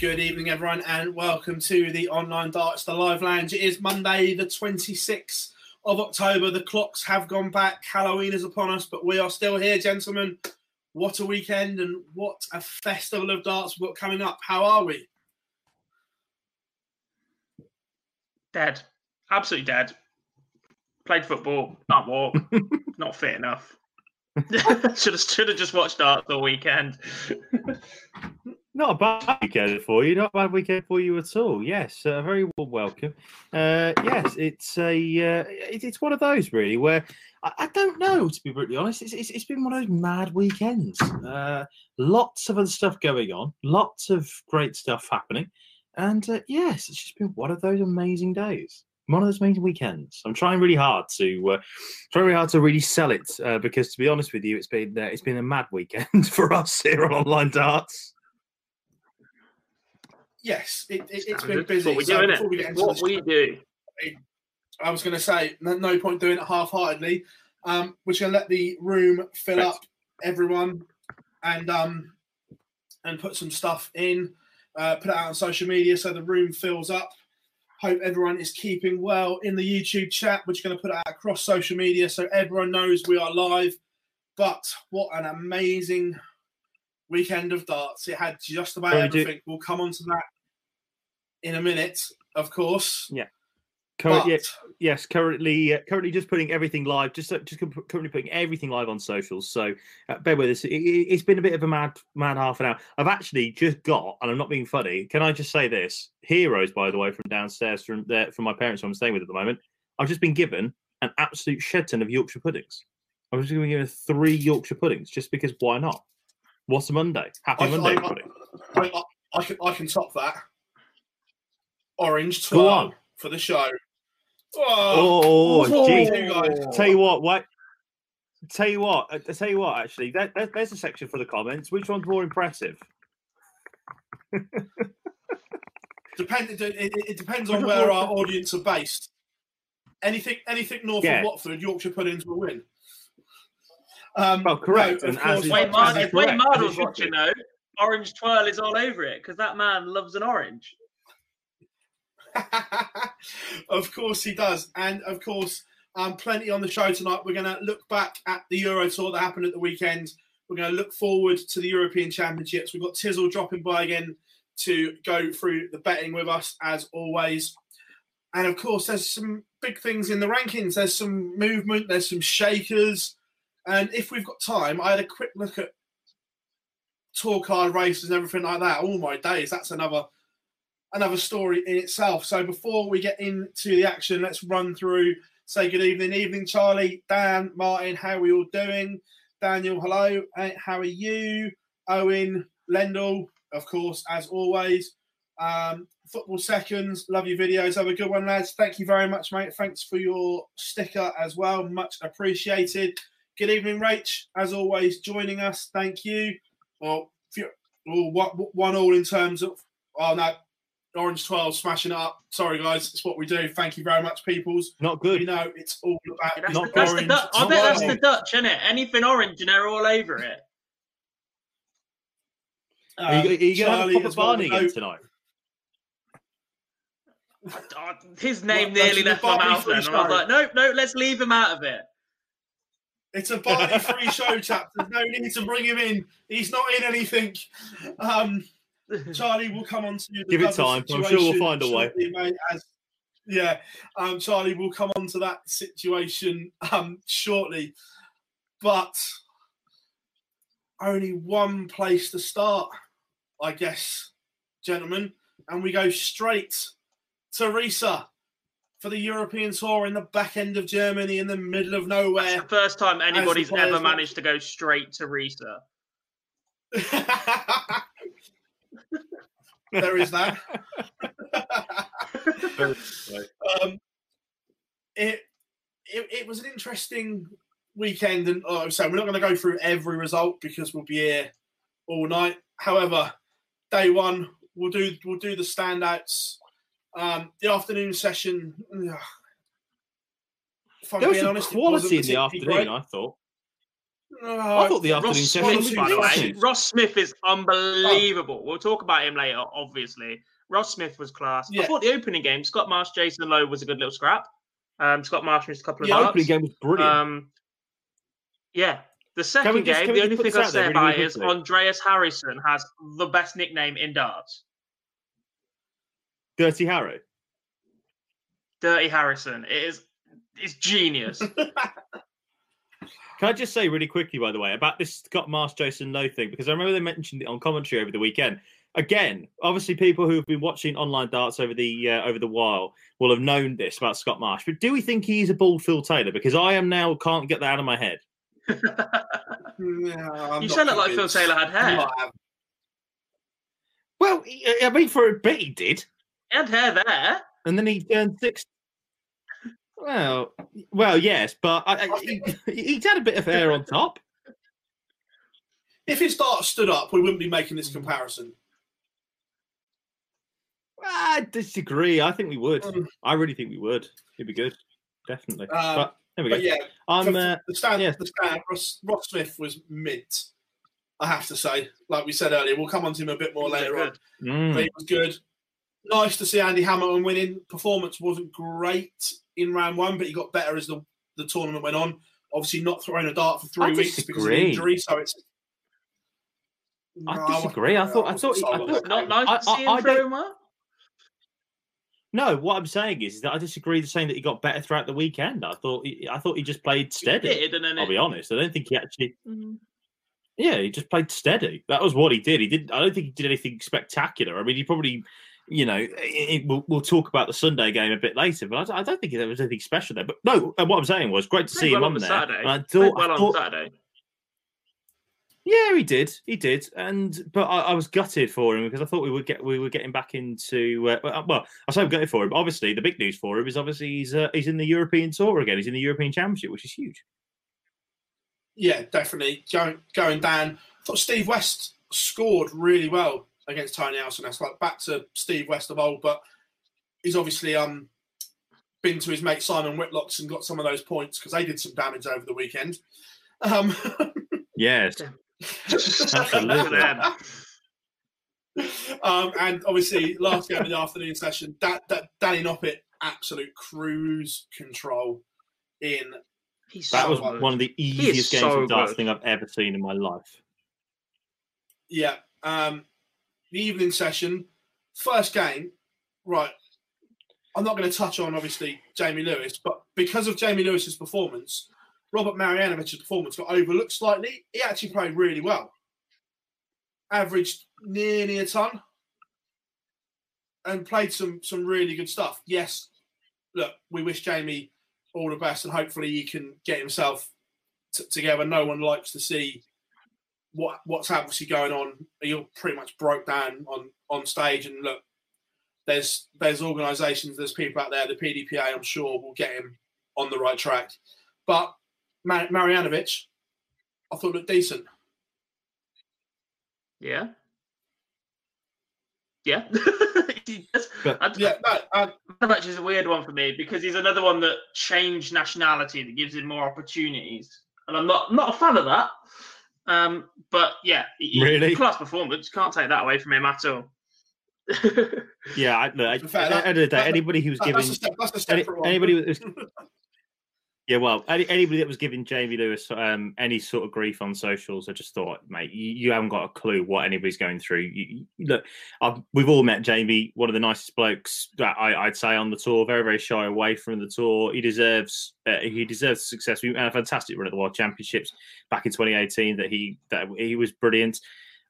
Good evening, everyone, and welcome to the Online Darts, the Live Lounge. It is Monday, the 26th of October. The clocks have gone back. Halloween is upon us, but we are still here, gentlemen. What a weekend and what a festival of darts we've got coming up. How are we? Dead. Absolutely dead. Played football, not walk, not fit enough. should have should have just watched darts all weekend. Not a bad weekend for you. Not a bad weekend for you at all. Yes, a very warm welcome. Uh, yes, it's a uh, it, it's one of those really where I, I don't know to be brutally honest. It's, it's, it's been one of those mad weekends. Uh, lots of other stuff going on. Lots of great stuff happening, and uh, yes, it's just been one of those amazing days. One of those amazing weekends. I'm trying really hard to uh, trying really hard to really sell it uh, because, to be honest with you, it's been uh, it's been a mad weekend for us here on Online Darts. Yes, it, it, has been busy. What we so do, we get into What we show- do. I was going to say, no, point doing it half-heartedly. Um, we're going to let the room fill up, everyone, and um, and put some stuff in. Uh, put it out on social media so the room fills up. Hope everyone is keeping well in the YouTube chat. We're just going to put it out across social media so everyone knows we are live. But what an amazing weekend of darts! It had just about Well, we do- everything. We'll come on to that in a minute, of course. Current, But- yeah, yes, currently, uh, currently just putting everything live, just just currently putting everything live on socials. So uh, bear with us. It, it, has been a bit of a mad, mad half an hour. I've actually just got, and I'm not being funny. Can I just say this? Heroes, by the way, from downstairs from there from my parents, who I'm staying with at the moment. I've just been given an absolute shed ton of Yorkshire puddings. I was just going to give three Yorkshire puddings just because why not? What's a Monday? Happy I, Monday, I- everybody. I, I, I can I can top that. Orange Go on. for the show. Oh, Oh, gee. you. Tell you what, what? Tell you what, I tell you what. Actually, there, there- there's a section for the comments. Which one's more impressive? Depend, it, it, it depends on where our audience are based. Anything anything north Yeah. of Watford, Yorkshire puddings will win. Um, Well, correct, no, and course, is- Wayne is if Wayne correct, Mard as it was watching though, Orange Twirl is all over it because that man loves an orange. of course he does, and of course, um, plenty on the show tonight. We're going to look back at the Euro Tour that happened at the weekend. We're going to look forward to the European Championships. We've got Tizzle dropping by again to go through the betting with us as always. And of course, there's some big things in the rankings. There's some movement. There's some shakers. And if we've got time, I had a quick look at tour card races and everything like that. All my days. That's another another story in itself. So before we get into the action, let's run through. Say good evening, evening, Charlie, Dan, Martin. How are we all doing? Daniel, hello. How are you? Owen, Lendl, of course, as always. Um, football seconds, love your videos. Have a good one, lads. Thank you very much, mate. Thanks for your sticker as well. Much appreciated. Good evening, Rach. As always, joining us. Thank you. Well, well one all in terms of. Oh no, Orange Twirl smashing it up. Sorry, guys, it's what we do. Thank you very much, peoples. Not good. You know, it's all about. That's not the, that's orange. The, I bet that's the Dutch, isn't it? Anything orange and they're all over it. Um, are you, are you going to have a Barney again tonight? His name nearly left my mouth then. And I was like, no, no, let's leave him out of it. It's a party free show, chap. There's no need to bring him in. He's not in anything. Um, Charlie will come on to the give it time. I'm sure we'll find a way. Mate, as, yeah, um, Charlie will come on to that situation um, shortly, but only one place to start, I guess, gentlemen, and we go straight to Riesa for the European tour in the back end of Germany in the middle of nowhere. first time anybody's ever managed to go straight to Riesa. there is that. um, it, it, it was an interesting weekend, and oh, so we're not going to go through every result because we'll be here all night. However, day one we'll do we'll do the standouts. Um, the afternoon session. Ugh, if I'm there was some honest, quality in the afternoon. Great. I thought. I thought the afternoon Ross session Smith, was Ross Smith is unbelievable. Oh. We'll talk about him later, obviously. Ross Smith was class. Yeah. I thought the opening game, Scott Marsh, Jason Lowe was a good little scrap. Um, Scott Marsh missed a couple of yeah, The opening game was brilliant. Um, yeah. The second just, game, the only thing I'll say about it is Andreas Harrysson has the best nickname in darts. Dirty Harry. Dirty Harrison. It is it's genius. Can I just say really quickly, by the way, about this Scott Marsh Jason Lowe thing? Because I remember they mentioned it on commentary over the weekend. Again, obviously, people who have been watching online darts over the uh, over the while will have known this about Scott Marsh. But do we think he's a bald Phil Taylor? Because I am now can't get that out of my head. yeah, you sound like Phil Taylor had hair. Well, I mean, for a bit he did. He had hair there, and then he turned six. Well, well, yes, but I, I, he, he's had a bit of hair on top. If his dart stood up, we wouldn't be making this comparison. I disagree. I think we would. Um, I really think we would. It'd be good, definitely. Um, but there we go. yeah, I'm, uh, the stand, yeah. the stand. Ross, Ross, Smith was mint. I have to say, like we said earlier, we'll come on to him a bit more later on. Mm. But he was good. Nice to see Andy Hamilton winning. Performance wasn't great in round one, but he got better as the, the tournament went on. Obviously, not throwing a dart for three I weeks disagree. because of injury, so it's. I no, disagree. I, I thought. I thought. I thought. Not nice I, to see him throw No, what I'm saying is, is that I disagree. To saying that he got better throughout the weekend. I thought. He, I thought he just played steady. Did, I'll be honest. I don't think he actually. Mm-hmm. Yeah, he just played steady. That was what he did. He didn't. I don't think he did anything spectacular. I mean, he probably you know, it, it, we'll, we'll, talk about the Sunday game a bit later, but I, I, don't think there was anything special there. But no, what I'm saying was great to see well him on, on there. Saturday. I thought, well I thought, on Saturday. Yeah, he did. He did, and but I, I, was gutted for him because I thought we would get we were getting back into. Uh, well, I say I'm gutted for him. Obviously, the big news for him is obviously he's uh, he's in the European Tour again. He's in the European Championship, which is huge. Yeah, definitely going going down. I thought Steve West scored really well against Tony Alcin. That's like back to Steve West of old, but he's obviously um been to his mate Simon Whitlock's and got some of those points because they did some damage over the weekend. Um, yes, absolutely. um, and obviously, last game of the afternoon session, that, that Danny Noppert, absolute cruise control in. He's that so was good. one of the easiest games so of darts thing I've ever seen in my life. Yeah, um, the evening session, first game, right. I'm not going to touch on obviously Jamie Lewis, but because of Jamie Lewis's performance, Robert Marijanovic's performance got overlooked slightly. He actually played really well. Averaged nearly a ton and played some some really good stuff. Yes, look, we wish Jamie all the best and hopefully he can get himself t- together. No one likes to see what what's obviously going on. He pretty much broke down on on stage, and look, there's there's organisations, there's people out there, the PDPA, I'm sure, will get him on the right track. But Mar- Marijanovic, I thought looked decent. Yeah. Yeah. but, yeah, no, Marijanovic is a weird one for me because he's another one that changed nationality that gives him more opportunities, and I'm not not a fan of that. Um, but yeah, really class performance. Can't take that away from him at all. yeah, I, look, at the end of the day, anybody who's given any, anybody who's yeah, well, any, anybody that was giving Jamie Lewis um, any sort of grief on socials, I just thought, mate, you, you haven't got a clue what anybody's going through. You, you, look, I've, we've all met Jamie, one of the nicest blokes that I, would say on the tour. Very, very shy away from the tour. He deserves uh, he deserves success. We had a fantastic run at the World Championships back in 2018. That he that he was brilliant.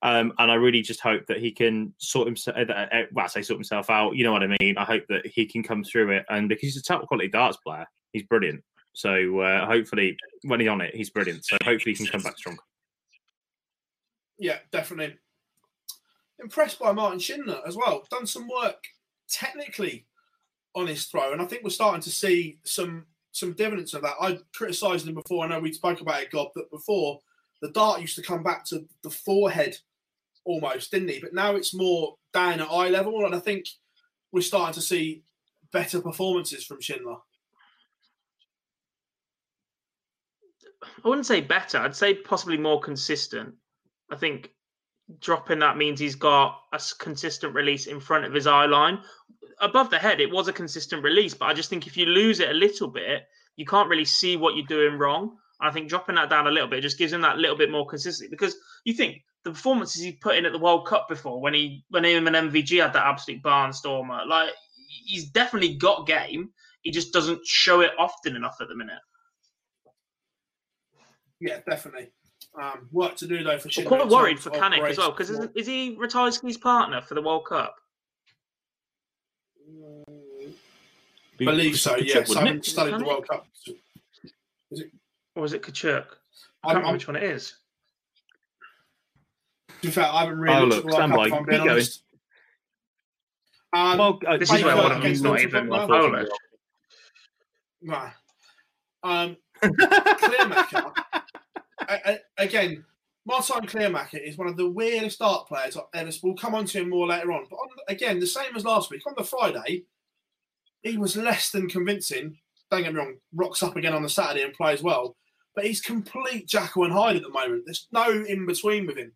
Um, and I really just hope that he can sort himself. Uh, uh, well, I say sort himself out. You know what I mean. I hope that he can come through it, and because he's a top quality darts player, he's brilliant. So uh, hopefully, when he's on it, he's brilliant. So hopefully, he can come back strong. Yeah, definitely. Impressed by Martin Schindler as well. Done some work technically on his throw, and I think we're starting to see some some evidence of that. I criticised him before. I know we spoke about it, God, that before the dart used to come back to the forehead almost, didn't he? But now it's more down at eye level, and I think we're starting to see better performances from Schindler. I wouldn't say better. I'd say possibly more consistent. I think dropping that means he's got a consistent release in front of his eye line. Above the head, it was a consistent release, but I just think if you lose it a little bit, you can't really see what you're doing wrong. I think dropping that down a little bit just gives him that little bit more consistency because you think the performances he put in at the World Cup before when he when him and MVG had that absolute barnstormer, like he's definitely got game. He just doesn't show it often enough at the minute. Yeah, definitely. Um, work to do though for. I'm quite worried for Kanik as well because is, is he Ratajski's partner for the World Cup? Mm, believe so. Yes, I haven't studied the World Cup. Is it? Or is it Kciuk? I can't remember which one it is. In fact, I haven't really. Oh look, stand by. Keep going. Um, well, uh, this is where one of them's not even Polish. Right. Um, Kleermaker again, Martijn Kleermaker is one of the weirdest dart players I've ever. We'll come on to him more later on. But on, again, the same as last week on the Friday, he was less than convincing. Don't get me wrong, rocks up again on the Saturday and plays well. But he's complete Jekyll and Hyde at the moment. There's no in between with him.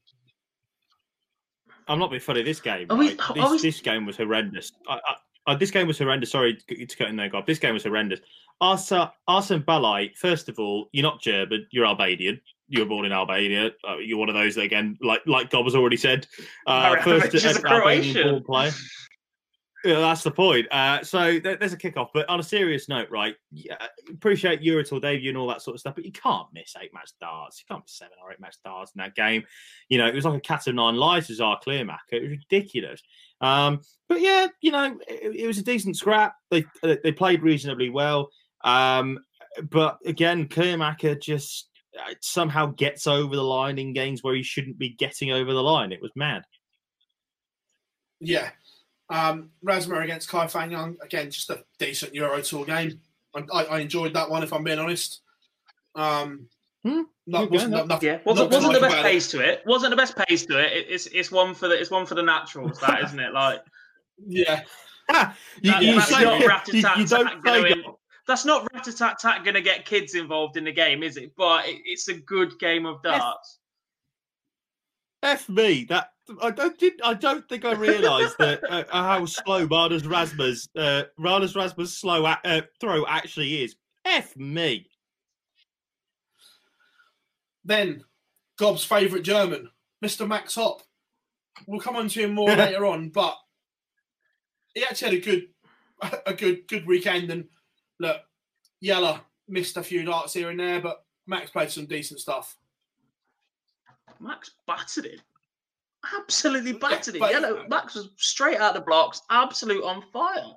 I'm not being funny. This game, right? we, this, we... this, game was horrendous. I, I, uh, this game was horrendous. Sorry to cut in there, God. This game was horrendous. Arsa, Arsene Balai, first of all, you're not German, you're Albanian you were born in Albania. Uh, you're one of those that, again, like like Gob has already said, uh, first Albanian ball player. Yeah, that's the point. Uh, so there, there's a kickoff, but on a serious note, right? Yeah, appreciate Euro Tour debut and all that sort of stuff, but you can't miss eight match darts. You can't miss seven or eight match darts in that game. You know, it was like a cat of nine lives as our Kleermaker. It was ridiculous. Um, but yeah, you know, it, it, was a decent scrap. They they played reasonably well. Um, but again, Kleermaker just somehow gets over the line in games where he shouldn't be getting over the line. It was mad. Yeah. Um, Razma against Kai Fan Leung, again, just a decent Euro Tour game. I, I enjoyed that one, if I'm being honest. Um, hmm. Not, wasn't, not, not, yeah, wasn't, wasn't the best pace it. to it. Wasn't the best pace to it. it. It's it's one for the it's one for the naturals, that isn't it? Like, yeah, you, that, you, say, you, you, don't say that's not rat a tat tat going to get kids involved in the game, is it? But it, it's a good game of darts. F, F me. That I don't. I don't think I realised that uh, how slow Marnus Rasmus, uh, Marnus Rasmus' slow uh, throw actually is. F me. Then, Gob's favourite German, Mr. Max Hopp. We'll come on to him more later on, but he actually had a good, a good, good weekend, and look, Jelle missed a few darts here and there, but Max played some decent stuff. Max battered it. Absolutely battered yeah, it. Jelle. Max was straight out of the blocks, absolute on fire.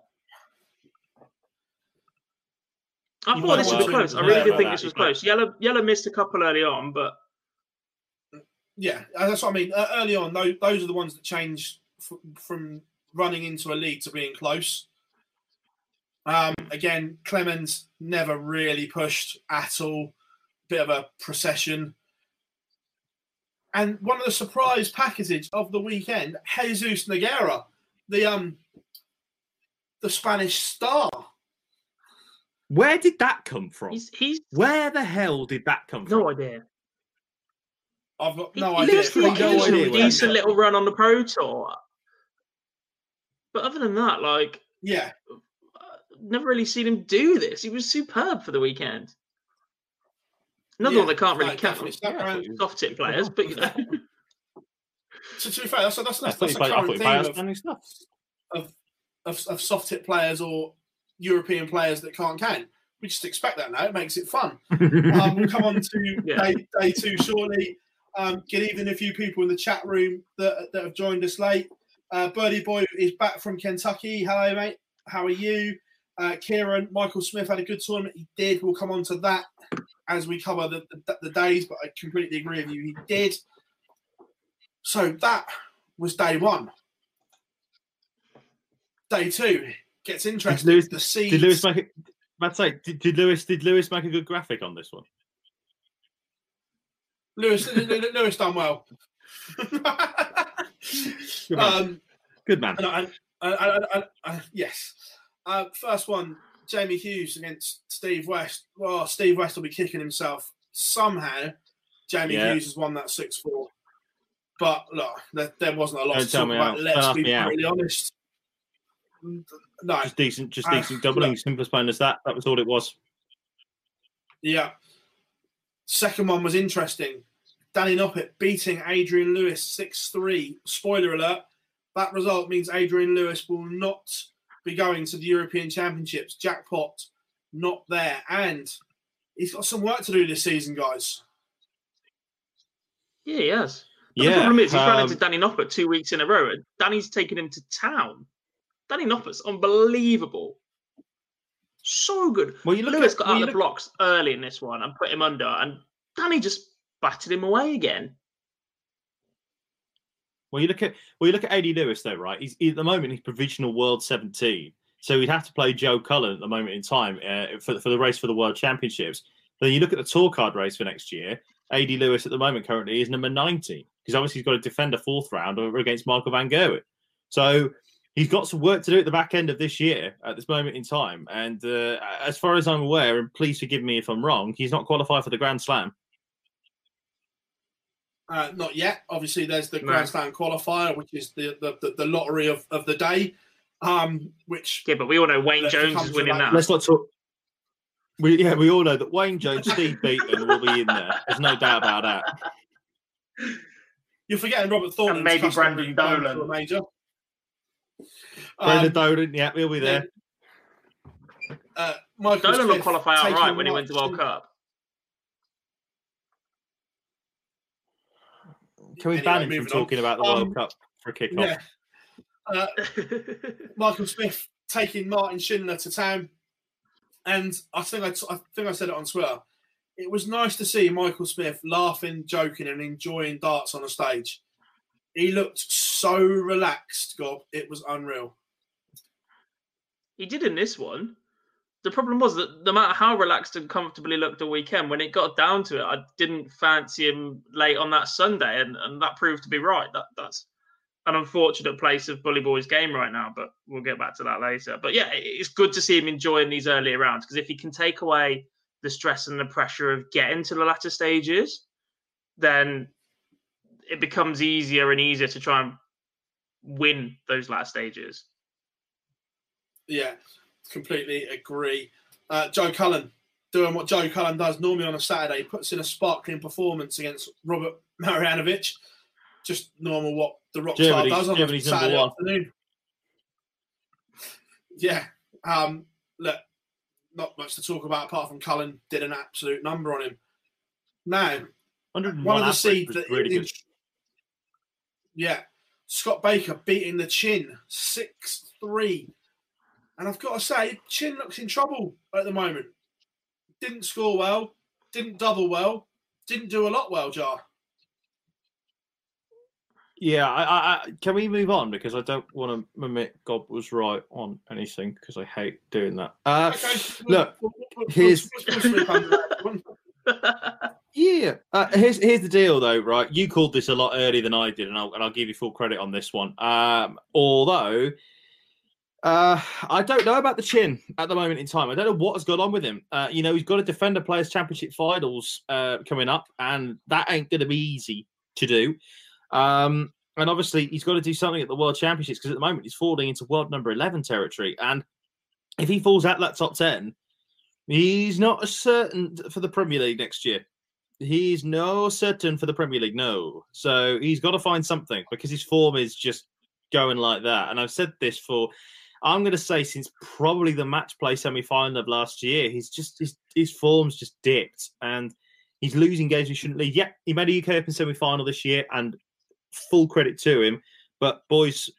I you thought this would be close. I really did think this was close. Jelle, Jelle missed a couple early on, but yeah, that's what I mean. Uh, early on, those, those are the ones that change f- from running into a lead to being close. Um, again, Clemens never really pushed at all. Bit of a procession. And one of the surprise packages of the weekend, Jesus Noguera, the um the Spanish star. Where did that come from? He's he's Where the hell did that come from? no idea. I've got He, no he idea. looks no like he's idea a decent little run on the pro tour. But other than that, like Yeah, never really seen him do this. He was superb for the weekend. Another Yeah, one that can't really no, count. definitely. Yeah, I around. thought you- Soft tip players, but you know, So to be fair, that's that's, that's, thought that's a played, I thought current you played theme of, of, of, of soft tip players or European players that can't can. We just expect that now. It makes it fun. Um, we'll come on to Yeah. day, day two shortly. Um, good evening, a few people in the chat room that, that have joined us late. Uh, Birdie Boy is back from Kentucky. Hello, mate. How are you? Uh, Kieran, Michael Smith had a good tournament. He did. We'll come on to that as we cover the, the, the days, but I completely agree with you. He did. So that was day one. Day two gets interesting. Lewis- the seeds. Did Lewis make it? I'd say, did, did Lewis did Lewis make a good graphic on this one? Lewis, Lewis done well. Good man. um, good man. and I, I, I, yes. Uh, first one, Jamie Hughes against Steve West. Well, Steve West will be kicking himself somehow. Jamie Yeah. Hughes has won that six four. But look, there, there wasn't a lot Don't to talk about. out. Let's Start be me out. honest. No, Just decent, just Uh, decent doubling, simple as plain as that. That was all it was. Yeah. Second one was interesting. Danny Noppert beating Adrian Lewis 6 3. Spoiler alert. That result means Adrian Lewis will not be going to the European Championships. Jackpot not there. And he's got some work to do this season, guys. yeah, he has. But Yeah. the problem is he's run um, into Danny Noppert two weeks in a row, and Danny's taken him to town. Danny Noppert's unbelievable. So good. Well, you look Lewis at- got well, out you the look- blocks early in this one and put him under, and Danny just battered him away again. Well, you look at well, you look at AD Lewis though, right? He's he- at the moment he's provisional world seventeen, so he'd have to play Joe Cullen at the moment in time uh, for for the race for the world championships. Then you look at the tour card race for next year. AD Lewis at the moment currently is number ninety because obviously he's got to defend a fourth round against Michael Van Gerwen. So he's got some work to do at the back end of this year at this moment in time. And uh, as far as I'm aware, and please forgive me if I'm wrong, he's not qualified for the Grand Slam. Uh, not yet. Obviously, there's the No. Grand Slam qualifier, which is the, the, the, the lottery of, of the day, um, which Yeah, but we all know Wayne Jones is winning that. that. Let's not talk. We, yeah, we all know that Wayne Jones, Steve Beaton will be in there. There's no doubt about that. you're forgetting Robert Thornton. And maybe Brendan Dolan. Major. Brendan Um, Dolan, yeah, he'll be there. uh, Michael Dolan will Smith qualify taking outright when he wins the World Cup. Can we Anyway, ban him from moving on. talking about the Um, World Cup for a kickoff? Yeah. Uh, Michael Smith taking Martin Schindler to town, and I think I, I think I said it on Twitter. It was nice to see Michael Smith laughing, joking, and enjoying darts on a stage. He looked so relaxed, God, It was unreal. he did in this one. The problem was that no matter how relaxed and comfortable he looked all weekend, when it got down to it, I didn't fancy him late on that Sunday, and, and that proved to be right. That that's an unfortunate place of Bully Boy's game right now, but we'll get back to that later. But yeah, it's good to see him enjoying these earlier rounds because if he can take away the stress and the pressure of getting to the latter stages, then it becomes easier and easier to try and win those last stages. Yeah, completely agree. Uh, Joe Cullen doing what Joe Cullen does normally on a Saturday, puts in a sparkling performance against Robert Marijanovic. Just normal what the rock star does on a Germany's number Saturday afternoon. Yeah, um, look, not much to talk about apart from Cullen did an absolute number on him. Now, one of the seeds that really yeah, Scott Baker beating the Chin six three, and I've got to say, Chin looks in trouble at the moment. Didn't score well, didn't double well, didn't do a lot well, Jar. Yeah, I, I, can we move on because I don't want to admit God was right on anything because I hate doing that. Uh, okay. Look, here's yeah. Uh, here's here's the deal though, right? You called this a lot earlier than I did, and I'll and I'll give you full credit on this one. Um, although. Uh, I don't know about the chin at the moment in time. I don't know what has gone on with him. Uh, you know, he's got a Defender Players Championship finals uh, coming up, and that ain't going to be easy to do. Um, and obviously, he's got to do something at the World Championships because at the moment he's falling into world number 11 territory. And if he falls out that top 10, he's not certain for the Premier League next year. He's no certain for the Premier League, no. So he's got to find something because his form is just going like that. And I've said this for, I'm going to say, since probably the match play semi final of last year, he's just, his, his form's just dipped. And he's losing games he shouldn't lead. Yeah, he made a UK Open semi final this year, and full credit to him. But boys,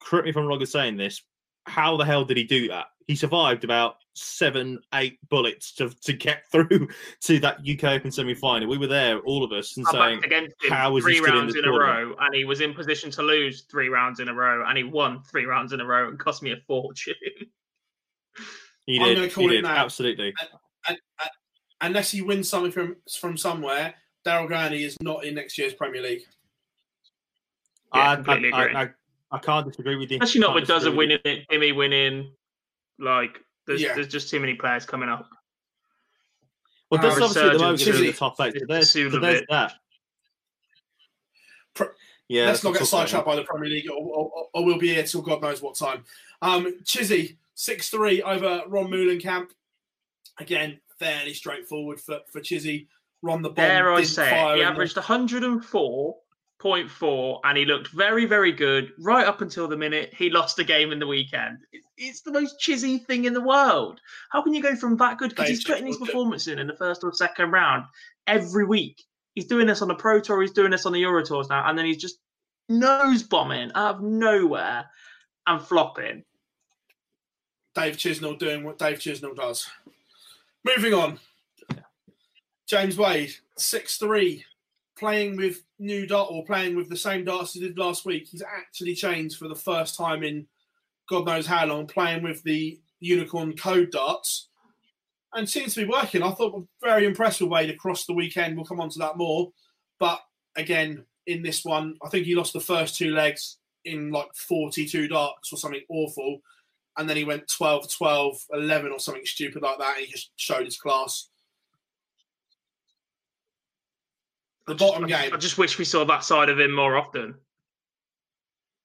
correct me if I'm wrong in saying this. How the hell did he do that? He survived about seven, eight bullets to, to get through to that UK Open semi final. We were there, all of us, and I saying, against him "How is three rounds in, in a row?" And he was in position to lose three rounds in a row, and he won three rounds in a row, and cost me a fortune. he did. I'm going to call it now. Absolutely. And, and, and, unless he wins something from from somewhere, Daryl Gurney is not in next year's Premier League. Yeah, I, I, I, I, can't disagree with you. Especially not with Dozen winning it, Timmy winning. Like, there's, yeah. there's just too many players coming up. Well, that's obviously the moment in the top eight. So there's, so there's that. yeah, let's not get sidetracked by the Premier League, or, or, or, we'll be here till God knows what time. Um, Chizzy six three over Ron Meulenkamp. Again, fairly straightforward for for Chizzy. Ron the ball. Dare I say, he averaged 104 0.4 and he looked very, very good right up until the minute he lost a game in the weekend. It's the most chizzy thing in the world. How can you go from that good? Because he's putting his performance in in the first or second round every week. He's doing this on the Pro Tour, he's doing this on the Euro Tours now, and then he's just nose bombing out of nowhere and flopping. Dave Chisnall doing what Dave Chisnall does. Moving on. James Wade, 6 3 playing with new dart or playing with the same darts he did last week. He's actually changed for the first time in God knows how long, playing with the Unicorn Code darts, and seems to be working. I thought a very impressed with Wade across the weekend. We'll come on to that more, but again, in this one, I think he lost the first two legs in like 42 darts or something awful. And then he went 12, 12, 11 or something stupid like that. And he just showed his class. the bottom game. I just wish we saw that side of him more often.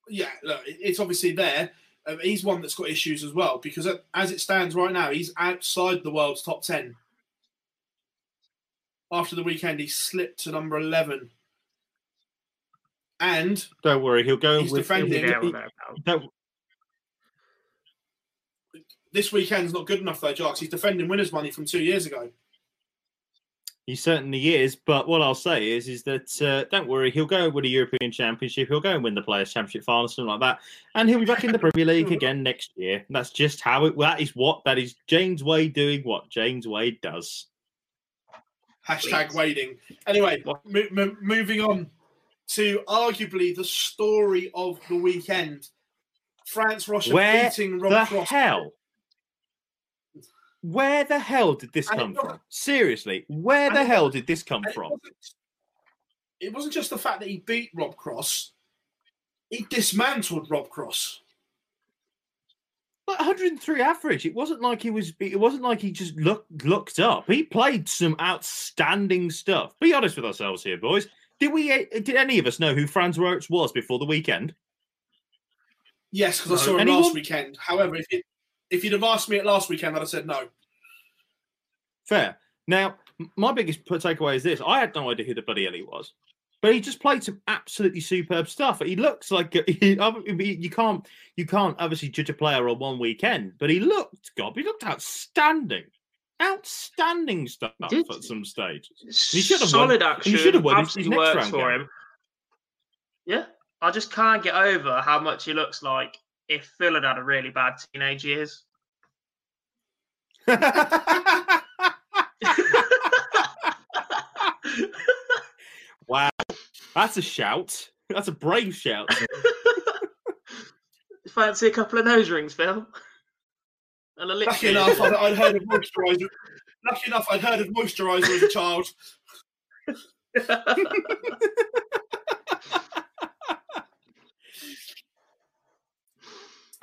Yeah, look, it's obviously there. Um, he's one that's got issues as well because as it stands right now, he's outside the world's top 10. After the weekend, he slipped to number 11. And don't worry, he'll go he's with defending. He, this weekend's not good enough though, Jarks. He's defending winners' money from two years ago. He certainly is. But what I'll say is, is that uh, don't worry, he'll go and win a European Championship. He'll go and win the Players Championship final, something like that, and he'll be back in the Premier League again next year. And that's just how it. That is what that is. James Wade doing what James Wade does. Hashtag wading. Anyway, m- moving on to arguably the story of the weekend. Franz Rötzsch beating Rob the Cross. hell where the hell did this come from? Seriously, where the hell did this come from? Wasn't, it wasn't just the fact that he beat Rob Cross; he dismantled Rob Cross. Like 103 average. It wasn't like he was. It wasn't like he just looked looked up. He played some outstanding stuff. Be honest with ourselves here, boys. Did we? Eh, did any of us know who Franz Rötzsch was before the weekend? Yes, because. I saw him Anyone? last weekend. However, if it, if you'd have asked me at last weekend, I'd have said no. Fair. Now, my biggest takeaway is this: I had no idea who the bloody Ellie was, but he just played some absolutely superb stuff. He looks like he, you can't you can't obviously judge a player on one weekend, but he looked God, he looked outstanding, outstanding stuff Did, at some stage. He should have solid won, action. He should have won his, his next round for game. him. Yeah, I just can't get over how much he looks like if Phil had had a really bad teenage years. wow, that's a shout. That's a brave shout. Fancy a couple of nose rings, Phil? And a lip Lucky tint? enough, I'd, I'd heard of moisturiser. Lucky enough, I'd heard of moisturiser as a child.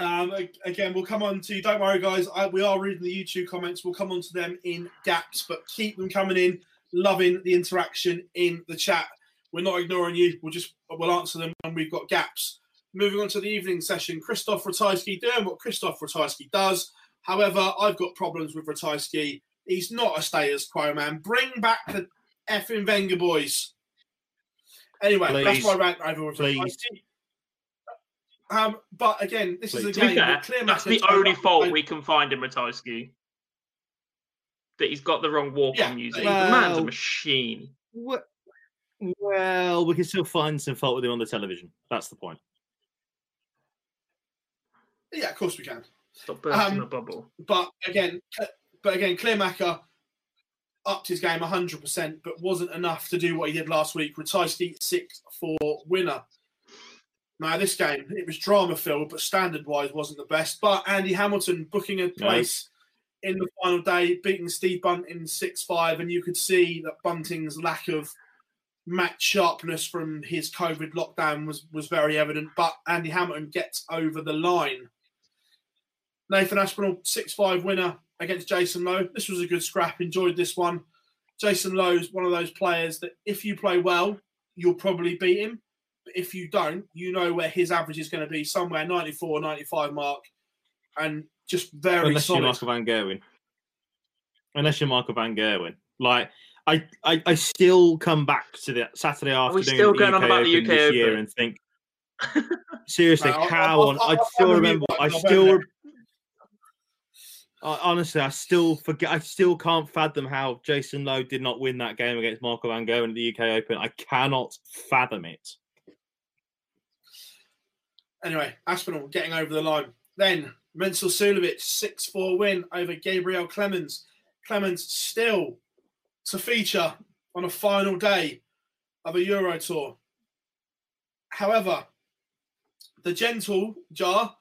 Um, again, we'll come on to. Don't worry, guys. I, we are reading the YouTube comments. We'll come on to them in gaps, but keep them coming in. Loving the interaction in the chat. We're not ignoring you. We'll just we'll answer them when we've got gaps. Moving on to the evening session, Krzysztof Ratajski doing what Krzysztof Ratajski does. However, I've got problems with Ratajski. He's not a status quo man. Bring back the effing Vengaboys. Anyway, that's Please. my rant over Please. Ratajski. Um, but again, this is a Please. To be game. fair, clear that's the only up- fault we can find in Ratajski. That he's got the wrong walk Yeah, on music. the man's a machine. What? Well, we can still find some fault with him on the television. That's the point. Yeah, of course we can. Stop bursting Um, the bubble. But again, but again, Kleermaker upped his game 100%, but wasn't enough to do what he did last week. Ratajski 6 4 winner. Now, this game, it was drama filled, but standard wise wasn't the best. But Andy Hamilton booking a place in the final day, beating Steve Bunting 6 5, and you could see that Bunting's lack of match sharpness from his COVID lockdown was, was very evident. But Andy Hamilton gets over the line. Nathan Aspinall, 6 5 winner against Jason Lowe. This was a good scrap. Enjoyed this one. Jason Lowe's one of those players that if you play well, you'll probably beat him. But if you don't, you know where his average is going to be somewhere 94, 95 mark. And just very Unless you're solid. Michael Van Gerwen. Unless you're Michael Van Gerwen. Like, I, I, I still come back to the Saturday Are we afternoon still of going on about the Open UK this year and think, seriously, No, how I- on? I- I I- still I remember. remember I that. still. I, honestly, I still forget. I still can't fathom how Jason Lowe did not win that game against Michael Van Gerwen at the UK Open. I cannot fathom it. Anyway, Aspinall getting over the line. Then Mensur Suljović, 6 4 win over Gabriel Clemens. Clemens still to feature on a final day of a Euro Tour. However, the gentle jar,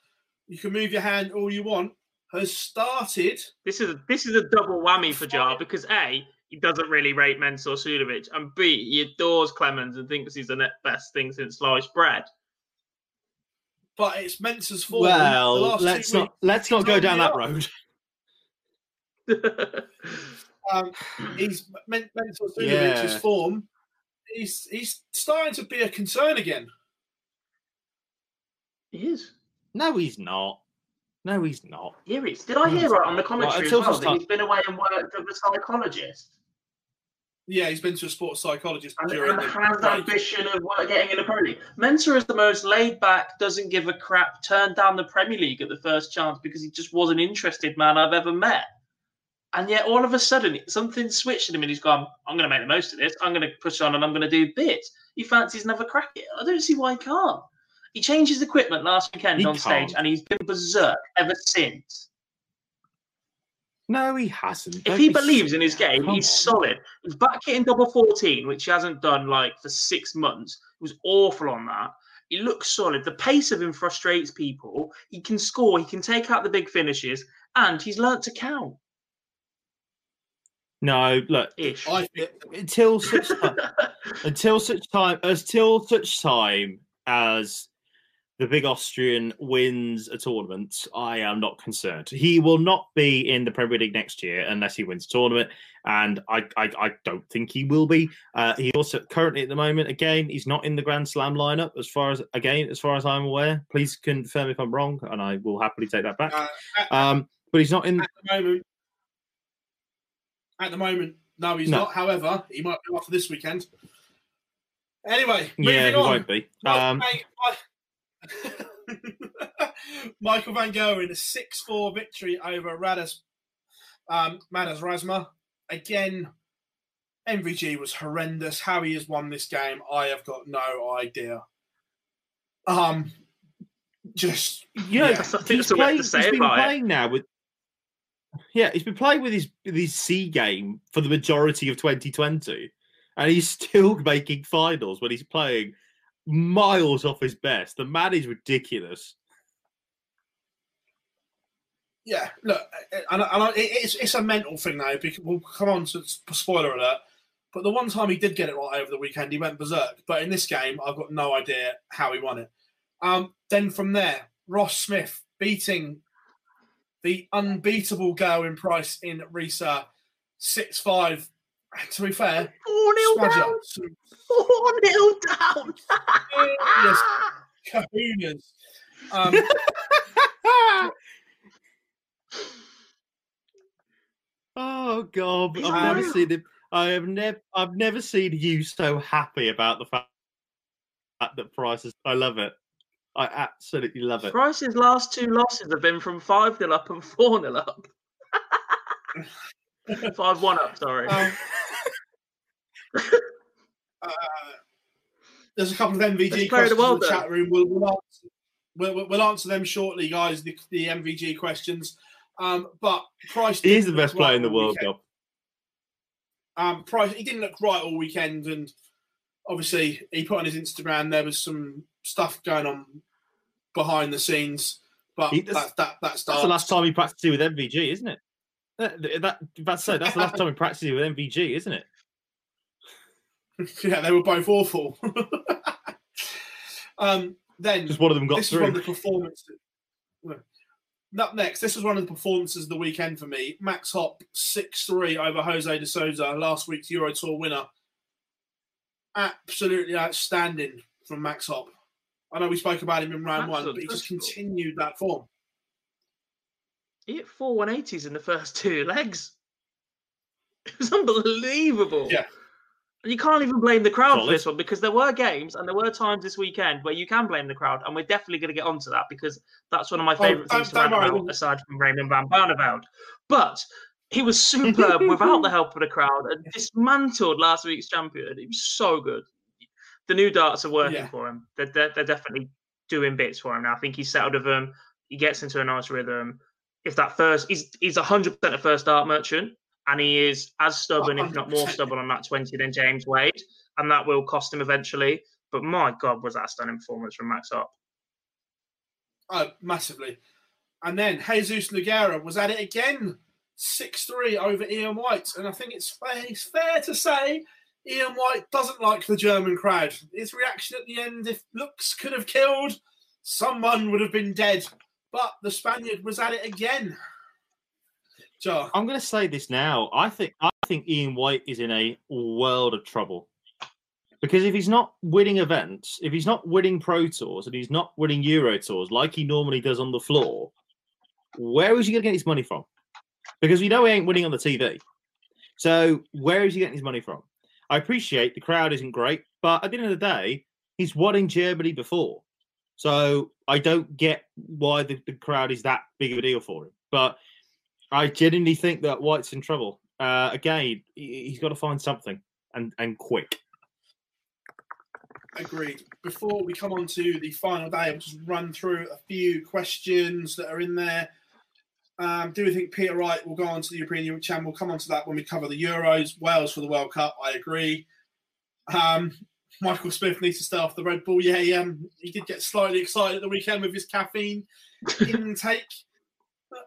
you can move your hand all you want, has started. This is a, this is a double whammy for Jar because A, he doesn't really rate Mensur Suljović, and B, he adores Clemens and thinks he's the best thing since sliced bread. But it's Mensur's form. the Well, let's not weeks, let's not go down that up. road. um, he's Men- Mensur Suljović's Yeah. form. He's he's starting to be a concern again. he is. No, he's not. No, he's not. Here he is. Did I hear right on the commentary as until well such that he's been away and worked with a psychologist? Yeah, he's been to a sports psychologist And, during and the has break. ambition of getting in the Premier League. Mensur is the most laid back, doesn't give a crap, turned down the Premier League at the first chance because he just wasn't interested man I've ever met. And yet all of a sudden something switched in him and he's gone, I'm going to make the most of this. I'm going to push on and I'm going to do bits. He fancies never crack it. I don't see why he can't. He changed his equipment last weekend He on stage can't. and he's been berserk ever since. No, he hasn't. If Don't he be believes in his game, come he's on. solid. He's back hitting double 14, which he hasn't done like for six months. He was awful on that. He looks solid. The pace of him frustrates people. He can score, he can take out the big finishes, and he's learnt to count. No, look. Ish. I Until such time, until such time until such time as the big Austrian wins a tournament, I am not concerned. He will not be in the Premier League next year unless he wins a tournament, and I I, I don't think he will be. Uh, he also currently at the moment again he's not in the Grand Slam lineup as far as again as far as I'm aware. Please confirm if I'm wrong, and I will happily take that back. uh, at, Um, but he's not in. at the moment, at the moment, no, he's No. not. However, he might be after this weekend. Anyway, Yeah, he on. won't be. Um, Mike- Mike- Michael Van Gogh Gerwen, a 6 4 victory over Radas um, Madars Razma. Again, MVG was horrendous. How he has won this game, I have got no idea. Um, just you know, Yeah. That's- I think he's, that's all we have playing, to he's say been about it. playing now with. Yeah, he's been playing with his with his C game for the majority of 2020, and he's still making finals when he's playing miles off his best. The man is ridiculous. Yeah, look, and, and it's it's a mental thing now. Because we'll come on to spoiler alert. But the one time he did get it right over the weekend, he went berserk. But in this game, I've got no idea how he won it. Um, then from there, Ross Smith beating the unbeatable Gerwyn Price in Riesa 6 5. To be fair, 4 0 down. 4 0 down. yes, kahunas. Um, oh god, I've never seen him. I have never, I've never seen you so happy about the fact that Price is. I love it. I absolutely love it. Price's last two losses have been from five 0 up and four 0 up. five one up. Sorry. Um, uh, there's a couple of MVG questions the in the chat room. We'll, we'll, answer, we'll, we'll, answer, them shortly, guys. The, the MVG questions. Um, but Price. He is the best player in the World Cup. Um, Price. He didn't look right all weekend, and obviously he put on his Instagram there was some stuff going on behind the scenes. But he, that, that, that's, that's the last time he practiced with MVG, isn't it? That, that that's so. That's the last time we practiced with MVG, isn't it? yeah, they were both awful. um, then just one of them got this through. Is one of the performances. Up next, this was one of the performances of the weekend for me. Max Hopp six three over Jose de Sousa, last week's Euro Tour winner. Absolutely outstanding from Max Hopp. I know we spoke about him in round one, but he just continued that form. He hit four 180s in the first two legs. It was unbelievable. Yeah. And You can't even blame the crowd Solid. for this one because there were games and there were times this weekend where you can blame the crowd, and we're definitely going to get onto that because that's one of my oh, favourite oh, things to rant about, aside from Raymond van Barneveld. But he was superb without the help of the crowd and dismantled last week's champion. He was so good the new darts are working yeah. for him. They're, they're, they're, definitely doing bits for him now. I think he's settled with them. He gets into a nice rhythm. If that first, he's he's hundred percent a first dart merchant, and he is as stubborn, 100%. if not more stubborn, on that twenty than James Wade, and that will cost him eventually. But my God, was that a stunning performance from Max Hopp? Oh, massively. And then Jesus Noguera was at it again, six three over Ian White, and I think it's fair, it's fair to say Ian White doesn't like the German crowd. His reaction at the end, if looks could have killed, someone would have been dead. But the Spaniard was at it again. So I'm going to say this now. I think I think Ian White is in a world of trouble because if he's not winning events, if he's not winning Pro Tours, and he's not winning Euro Tours like he normally does on the floor, where is he going to get his money from? Because we know he ain't winning on the TV. So where is he getting his money from? I appreciate the crowd isn't great, but at the end of the day, he's won in Germany before. So I don't get why the, the crowd is that big of a deal for him. But I genuinely think that White's in trouble. Uh, again, he, has got to find something and, and quick. Agreed. Before we come on to the final day, I'll just run through a few questions that are in there. Um, do we think Peter Wright will go on to the European Champ? We'll come on to that when we cover the Euros. Wales for the World Cup, I agree. Um, Michael Smith needs to stay off the Red Bull. Yeah, he, um, he did get slightly excited at the weekend with his caffeine intake.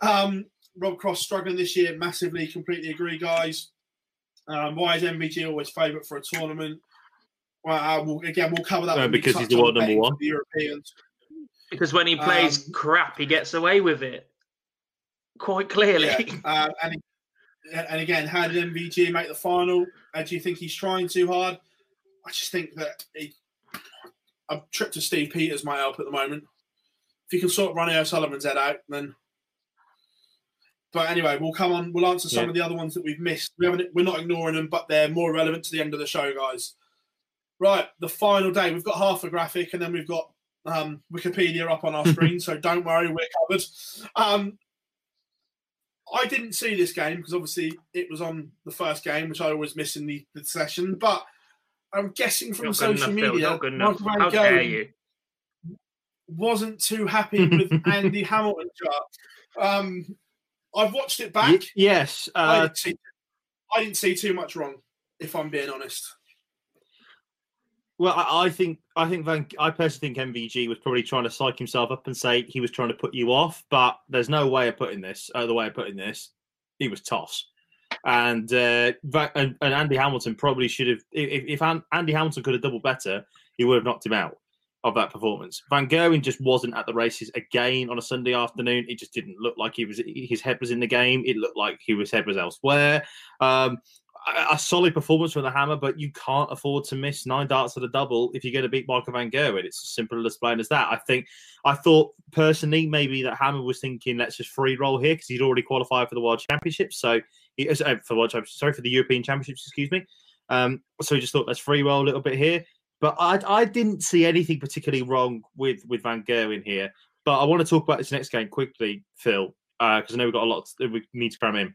Um, Rob Cross struggling this year massively. Completely agree, guys. Um, why is MVG always favourite for a tournament? Well, uh, we'll, again, we'll cover that uh, because he's the world number one. The Europeans. Because when he plays um, crap, he gets away with it quite clearly. Yeah. Uh, and, and again, how did MVG make the final? Uh, do you think he's trying too hard? I just think that he, a trip to Steve Peters might help at the moment. If you can sort Ronnie O'Sullivan's head out, then. But anyway, we'll come on. We'll answer some yeah. of the other ones that we've missed. We haven't. We're not ignoring them, but they're more relevant to the end of the show, guys. Right, the final day. We've got half a graphic, and then we've got um, Wikipedia up on our screen. so don't worry, we're covered. Um, I didn't see this game because obviously it was on the first game, which I always miss in the, the session. But I'm guessing from social enough, media, Michael Van Gerwen wasn't too happy with Andy Hamilton. Um, I've watched it back. Y- yes, uh, I, didn't see, I didn't see too much wrong, if I'm being honest. Well, I, I think I think Van, I personally think MVG was probably trying to psych himself up and say he was trying to put you off, but there's no way of putting this. Uh, the way of putting this, he was toss, and, uh, and and Andy Hamilton probably should have. If, if Andy Hamilton could have doubled better, he would have knocked him out of that performance. Van Gerwen just wasn't at the races again on a Sunday afternoon. It just didn't look like he was. His head was in the game. It looked like his head was elsewhere. Um, a, a solid performance from the Hammer, but you can't afford to miss nine darts at a double if you're going to beat Michael Van Gerwen. It's as simple as plain as that. I think. I thought personally maybe that Hammer was thinking let's just free roll here because he'd already qualified for the World Championships. So he for the World Championships, sorry for the European Championships. Excuse me. Um, so he just thought let's free roll a little bit here. But I, I didn't see anything particularly wrong with with Van Gerwen here. But I want to talk about this next game quickly, Phil, because uh, I know we've got a lot to, we need to cram in.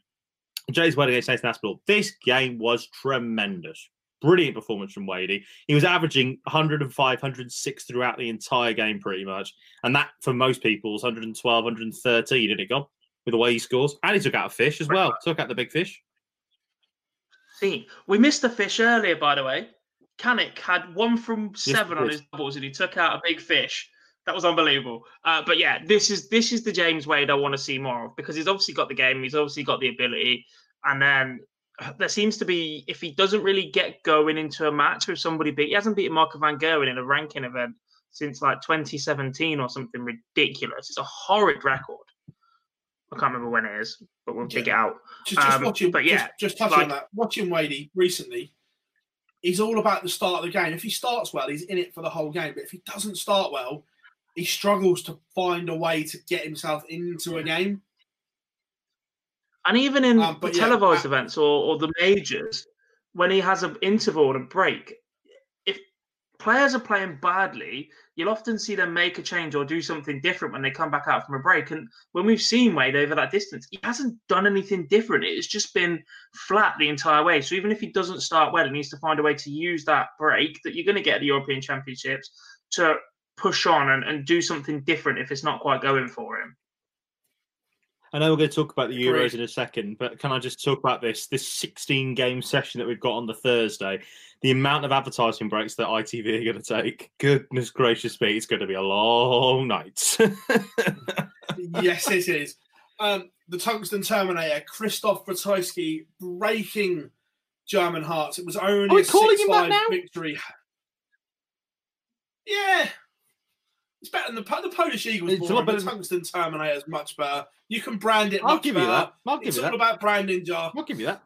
James Wade against Nathan Aspinall. This game was tremendous. Brilliant performance from Wadey. He was averaging 105, 106 throughout the entire game, pretty much. And that, for most people, was 112, 113, didn't it, go? With the way he scores. And he took out a fish as well. Took out the big fish. See, we missed the fish earlier, by the way. Kanik had one from seven yes, on his doubles, and he took out a big fish. That was unbelievable. Uh, but yeah, this is this is the James Wade I want to see more of because he's obviously got the game, he's obviously got the ability, and then uh, there seems to be if he doesn't really get going into a match with somebody big, he hasn't beaten Marco van Gerwen in a ranking event since like 2017 or something ridiculous. It's a horrid record. I can't remember when it is, but we'll yeah. it out. Just, just um, watching, but yeah, just, just touching like, on that. Watching Wadey recently, he's all about the start of the game. If he starts well, he's in it for the whole game. But if he doesn't start well, he struggles to find a way to get himself into a game. And even in um, yeah, televised uh, events or, or the majors, when he has an interval and a break, players are playing badly, you'll often see them make a change or do something different when they come back out from a break. And when we've seen Wade over that distance, he hasn't done anything different. It's just been flat the entire way. So even if he doesn't start well, he needs to find a way to use that break that you're going to get at the European Championships to push on and, and do something different if it's not quite going for him. I know we're going to talk about the Euros in a second, but can I just talk about this this 16 game session that we've got on the Thursday? The amount of advertising breaks that ITV are going to take. Goodness gracious me, it's going to be a long night. yes, it is. Um, the Tungsten Terminator, Krzysztof Ratajski breaking German hearts. It was only a 6 5 victory. Yeah, it's better than the, the Polish Eagles. It's ball, the Tungsten Terminator is much better. You can brand it. I'll give better. you that. I'll give it's you all that. about branding, Jar. I'll give you that.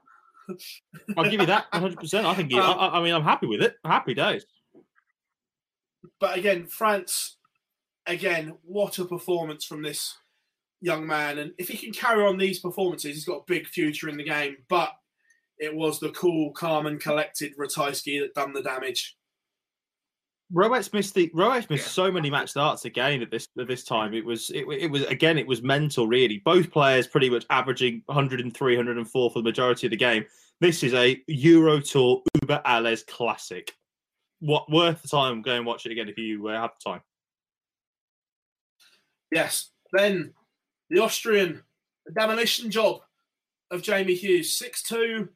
I'll give you that 100. percent I think. You, um, I, I, mean, I'm happy with it. Happy days. But again, Franz. Again, what a performance from this young man! And if he can carry on these performances, he's got a big future in the game. But it was the cool, calm, and collected Ratajski that done the damage. Rötzsch missed the Rötzsch missed so many match starts again at this at this time. It was it, it was again it was mental really. Both players pretty much averaging 103, 104 for the majority of the game. This is a Euro Tour Uber Alles classic. What worth the time? Go and watch it again if you uh, have the time. Yes. Then the Austrian the demolition job of Jamie Hughes, six two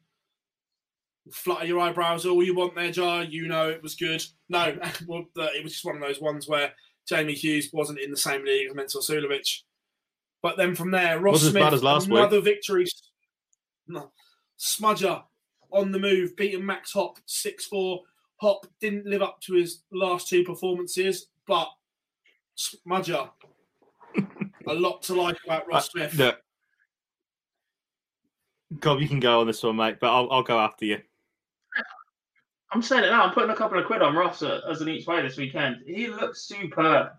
flutter your eyebrows all you want there, Jar. You know it was good. No, it was just one of those ones where Jamie Hughes wasn't in the same league as Mensur Suljović. But then from there, Ross Smith, as as last another week. victory. No. Smudger on the move, beating Max Hopp 6 4. Hopp didn't live up to his last two performances, but Smudger, a lot to like about Ross Smith. Uh, Cobb, you can go on this one, mate, but I'll, I'll go after you. I'm saying it now. I'm putting a couple of quid on Ross as an each way this weekend. He looks superb.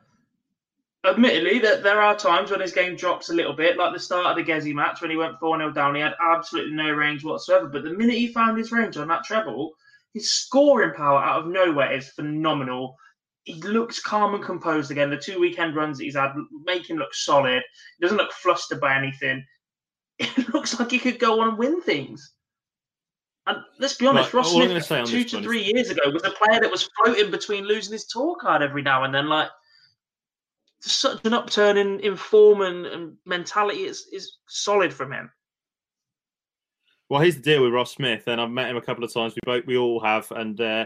Admittedly, that there are times when his game drops a little bit, like the start of the Gezi match when he went 4 0 down. He had absolutely no range whatsoever. But the minute he found his range on that treble, his scoring power out of nowhere is phenomenal. He looks calm and composed again. The two weekend runs that he's had make him look solid. He doesn't look flustered by anything. It looks like he could go on and win things. And let's be honest, right, Ross Smith two to three years ago was a player that was floating between losing his tour card every now and then. Like such an upturn in, in form and, and mentality is is solid from him. Well, here's the deal with Ross Smith, and I've met him a couple of times. We both we all have, and uh,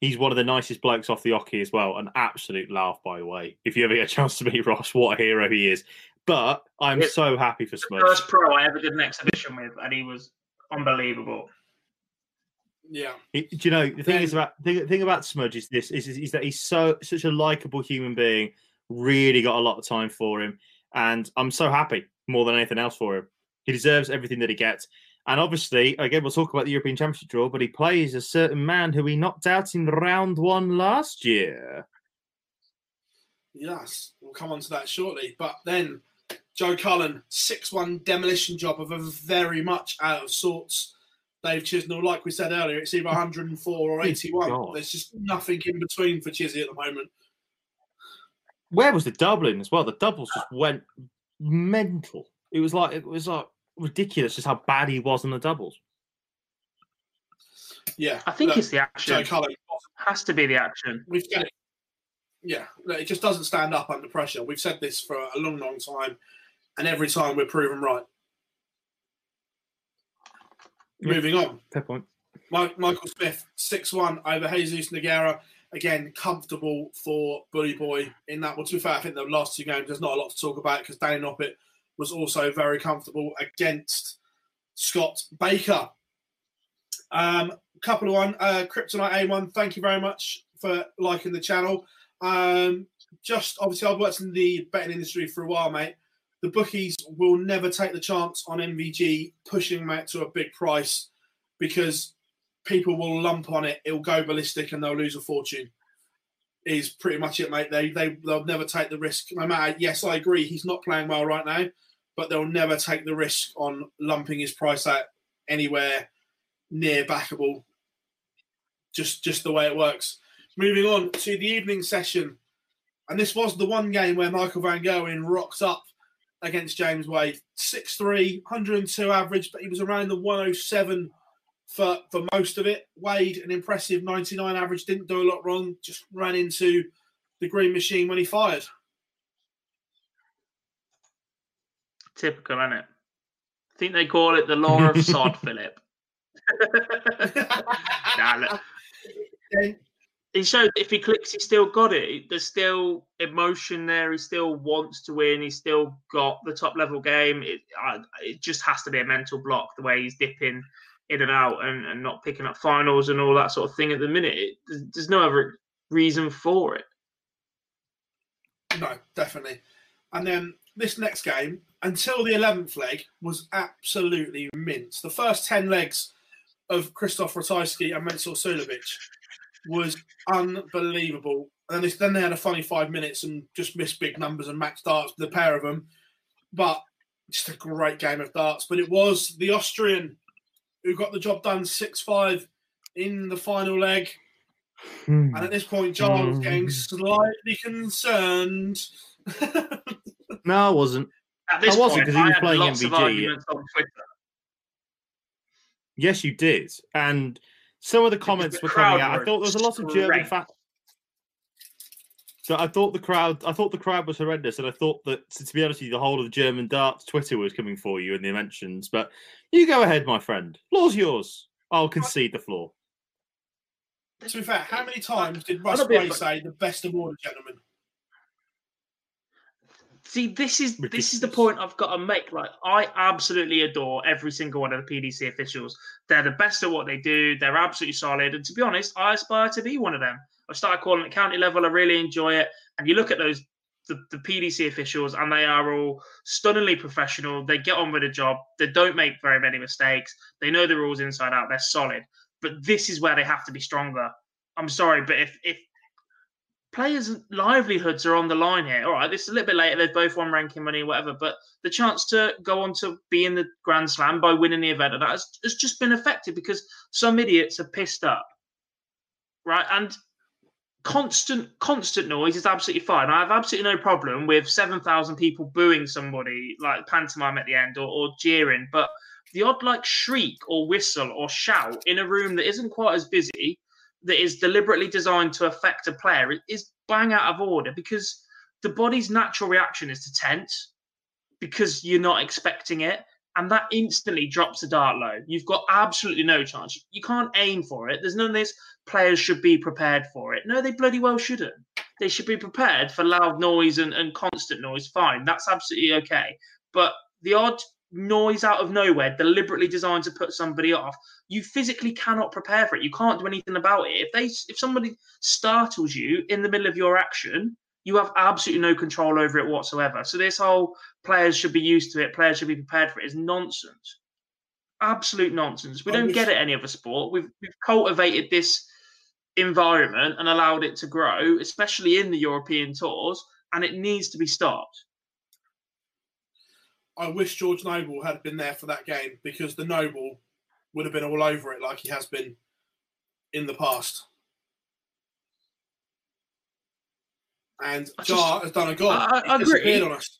He's one of the nicest blokes off the hockey as well. An absolute laugh, by the way. If you ever get a chance to meet Ross, what a hero he is. But I'm It's so happy for Smudge. First pro I ever did an exhibition with, and he was unbelievable. Yeah. He- do you know the thing is about the thing about Smudge is this is, is, is that he's so such a likable human being. Really got a lot of time for him, and I'm so happy more than anything else for him. He deserves everything that he gets. And obviously, again, we'll talk about the European Championship draw, but he plays a certain man who he knocked out in round one last year. Yes, we'll come on to that shortly. But then Joe Cullen, 6 1 demolition job of a very much out of sorts. Dave Chisnall, like we said earlier, it's either 104 or 81. God. There's just nothing in between for Chizzy at the moment. Where was the doubling as well? The doubles just went mental. It was like it was like ridiculous just how bad he was in the doubles. Yeah. I think look, it's the action. Cullen. Has to be the action. We've said it. Yeah, look, it just doesn't stand up under pressure. We've said this for a long, long time, and every time we're proven right. Yeah. Moving on. Fair point. Mike, Michael Smith, 6 1 over Jesus Noguera. Again, comfortable for Bully Boy in that. Well, to be fair, I think the last two games, there's not a lot to talk about because Danny Noppert was also very comfortable against Scott Baker. Um, couple of one, uh, Kryptonite A1, thank you very much for liking the channel. Um, just obviously, I've worked in the betting industry for a while, mate. The bookies will never take the chance on MVG pushing out to a big price because people will lump on it. It'll go ballistic and they'll lose a fortune. Is pretty much it, mate. They they they'll never take the risk. No matter. Yes, I agree. He's not playing well right now, but they'll never take the risk on lumping his price out anywhere near backable. Just just the way it works. Moving on to the evening session, and this was the one game where Michael Van Gerwen rocked up against James Wade. 6'3", 102 average, but he was around the 107 for, for most of it. Wade, an impressive 99 average, didn't do a lot wrong, just ran into the green machine when he fired. Typical, isn't it? I think they call it the law of sod, Philip. Nah, look, Then- he showed if he clicks, he still got it. There's still emotion there. He still wants to win. He's still got the top level game. It, it just has to be a mental block the way he's dipping in and out and, and not picking up finals and all that sort of thing at the minute. It, there's, no other reason for it. No, definitely. And then this next game, until the 11th leg, was absolutely mince. The first 10 legs of Krzysztof Ratajski and Mensur Suljović was unbelievable. And this, then they had a funny five minutes and just missed big numbers and max darts, the pair of them. But just a great game of darts. But it was the Austrian who got the job done 6 5 in the final leg. Hmm. And at this point, John was getting hmm. slightly concerned. No, I wasn't. At this I wasn't, because he was playing lots of MVG. arguments on Twitter. Yes, you did. And some of the comments the were coming out. I thought there was a lot of German great. fans. So I thought the crowd, I thought the crowd was horrendous, and I thought that, to be honest with you, the whole of the German darts Twitter was coming for you in the mentions. But you go ahead, my friend. Floor's yours. I'll concede the floor. to be fair, how many times did Russ a bit Gray say the best of order, gentlemen? See, this is this is the point I've got to make. Like, I absolutely adore every single one of the PDC officials. They're the best at what they do. They're absolutely solid. And to be honest, I aspire to be one of them. I started calling it county level. I really enjoy it. And you look at those the, the PDC officials, and they are all stunningly professional. They get on with the job. They don't make very many mistakes. They know the rules inside out. They're solid. But this is where they have to be stronger. I'm sorry, but if if players' livelihoods are on the line here. All right, this is a little bit later. They've both won ranking money, whatever. But the chance to go on to be in the Grand Slam by winning the event, that has, has just been affected because some idiots are pissed up, right? And constant, constant noise is absolutely fine. I have absolutely no problem with seven thousand people booing somebody like pantomime at the end or, or jeering, but the odd like shriek or whistle or shout in a room that isn't quite as busy that is deliberately designed to affect a player is bang out of order because the body's natural reaction is to tense because you're not expecting it and that instantly drops the dart low you've got absolutely no chance you can't aim for it there's none of this players should be prepared for it. No, they bloody well shouldn't. They should be prepared for loud noise and, and constant noise. Fine, that's absolutely okay. But the odd noise out of nowhere, deliberately designed to put somebody off, you physically cannot prepare for it. You can't do anything about it. If they, if somebody startles you in the middle of your action, you have absolutely no control over it whatsoever. So this whole players should be used to it, players should be prepared for it is nonsense. Absolute nonsense. We don't get it any other sport. We've we've cultivated this environment and allowed it to grow, especially in the European tours, and it needs to be stopped. I wish George Noble had been there for that game because the Noble would have been all over it like he has been in the past. and I Jar has done a goal. I, I agree. On us.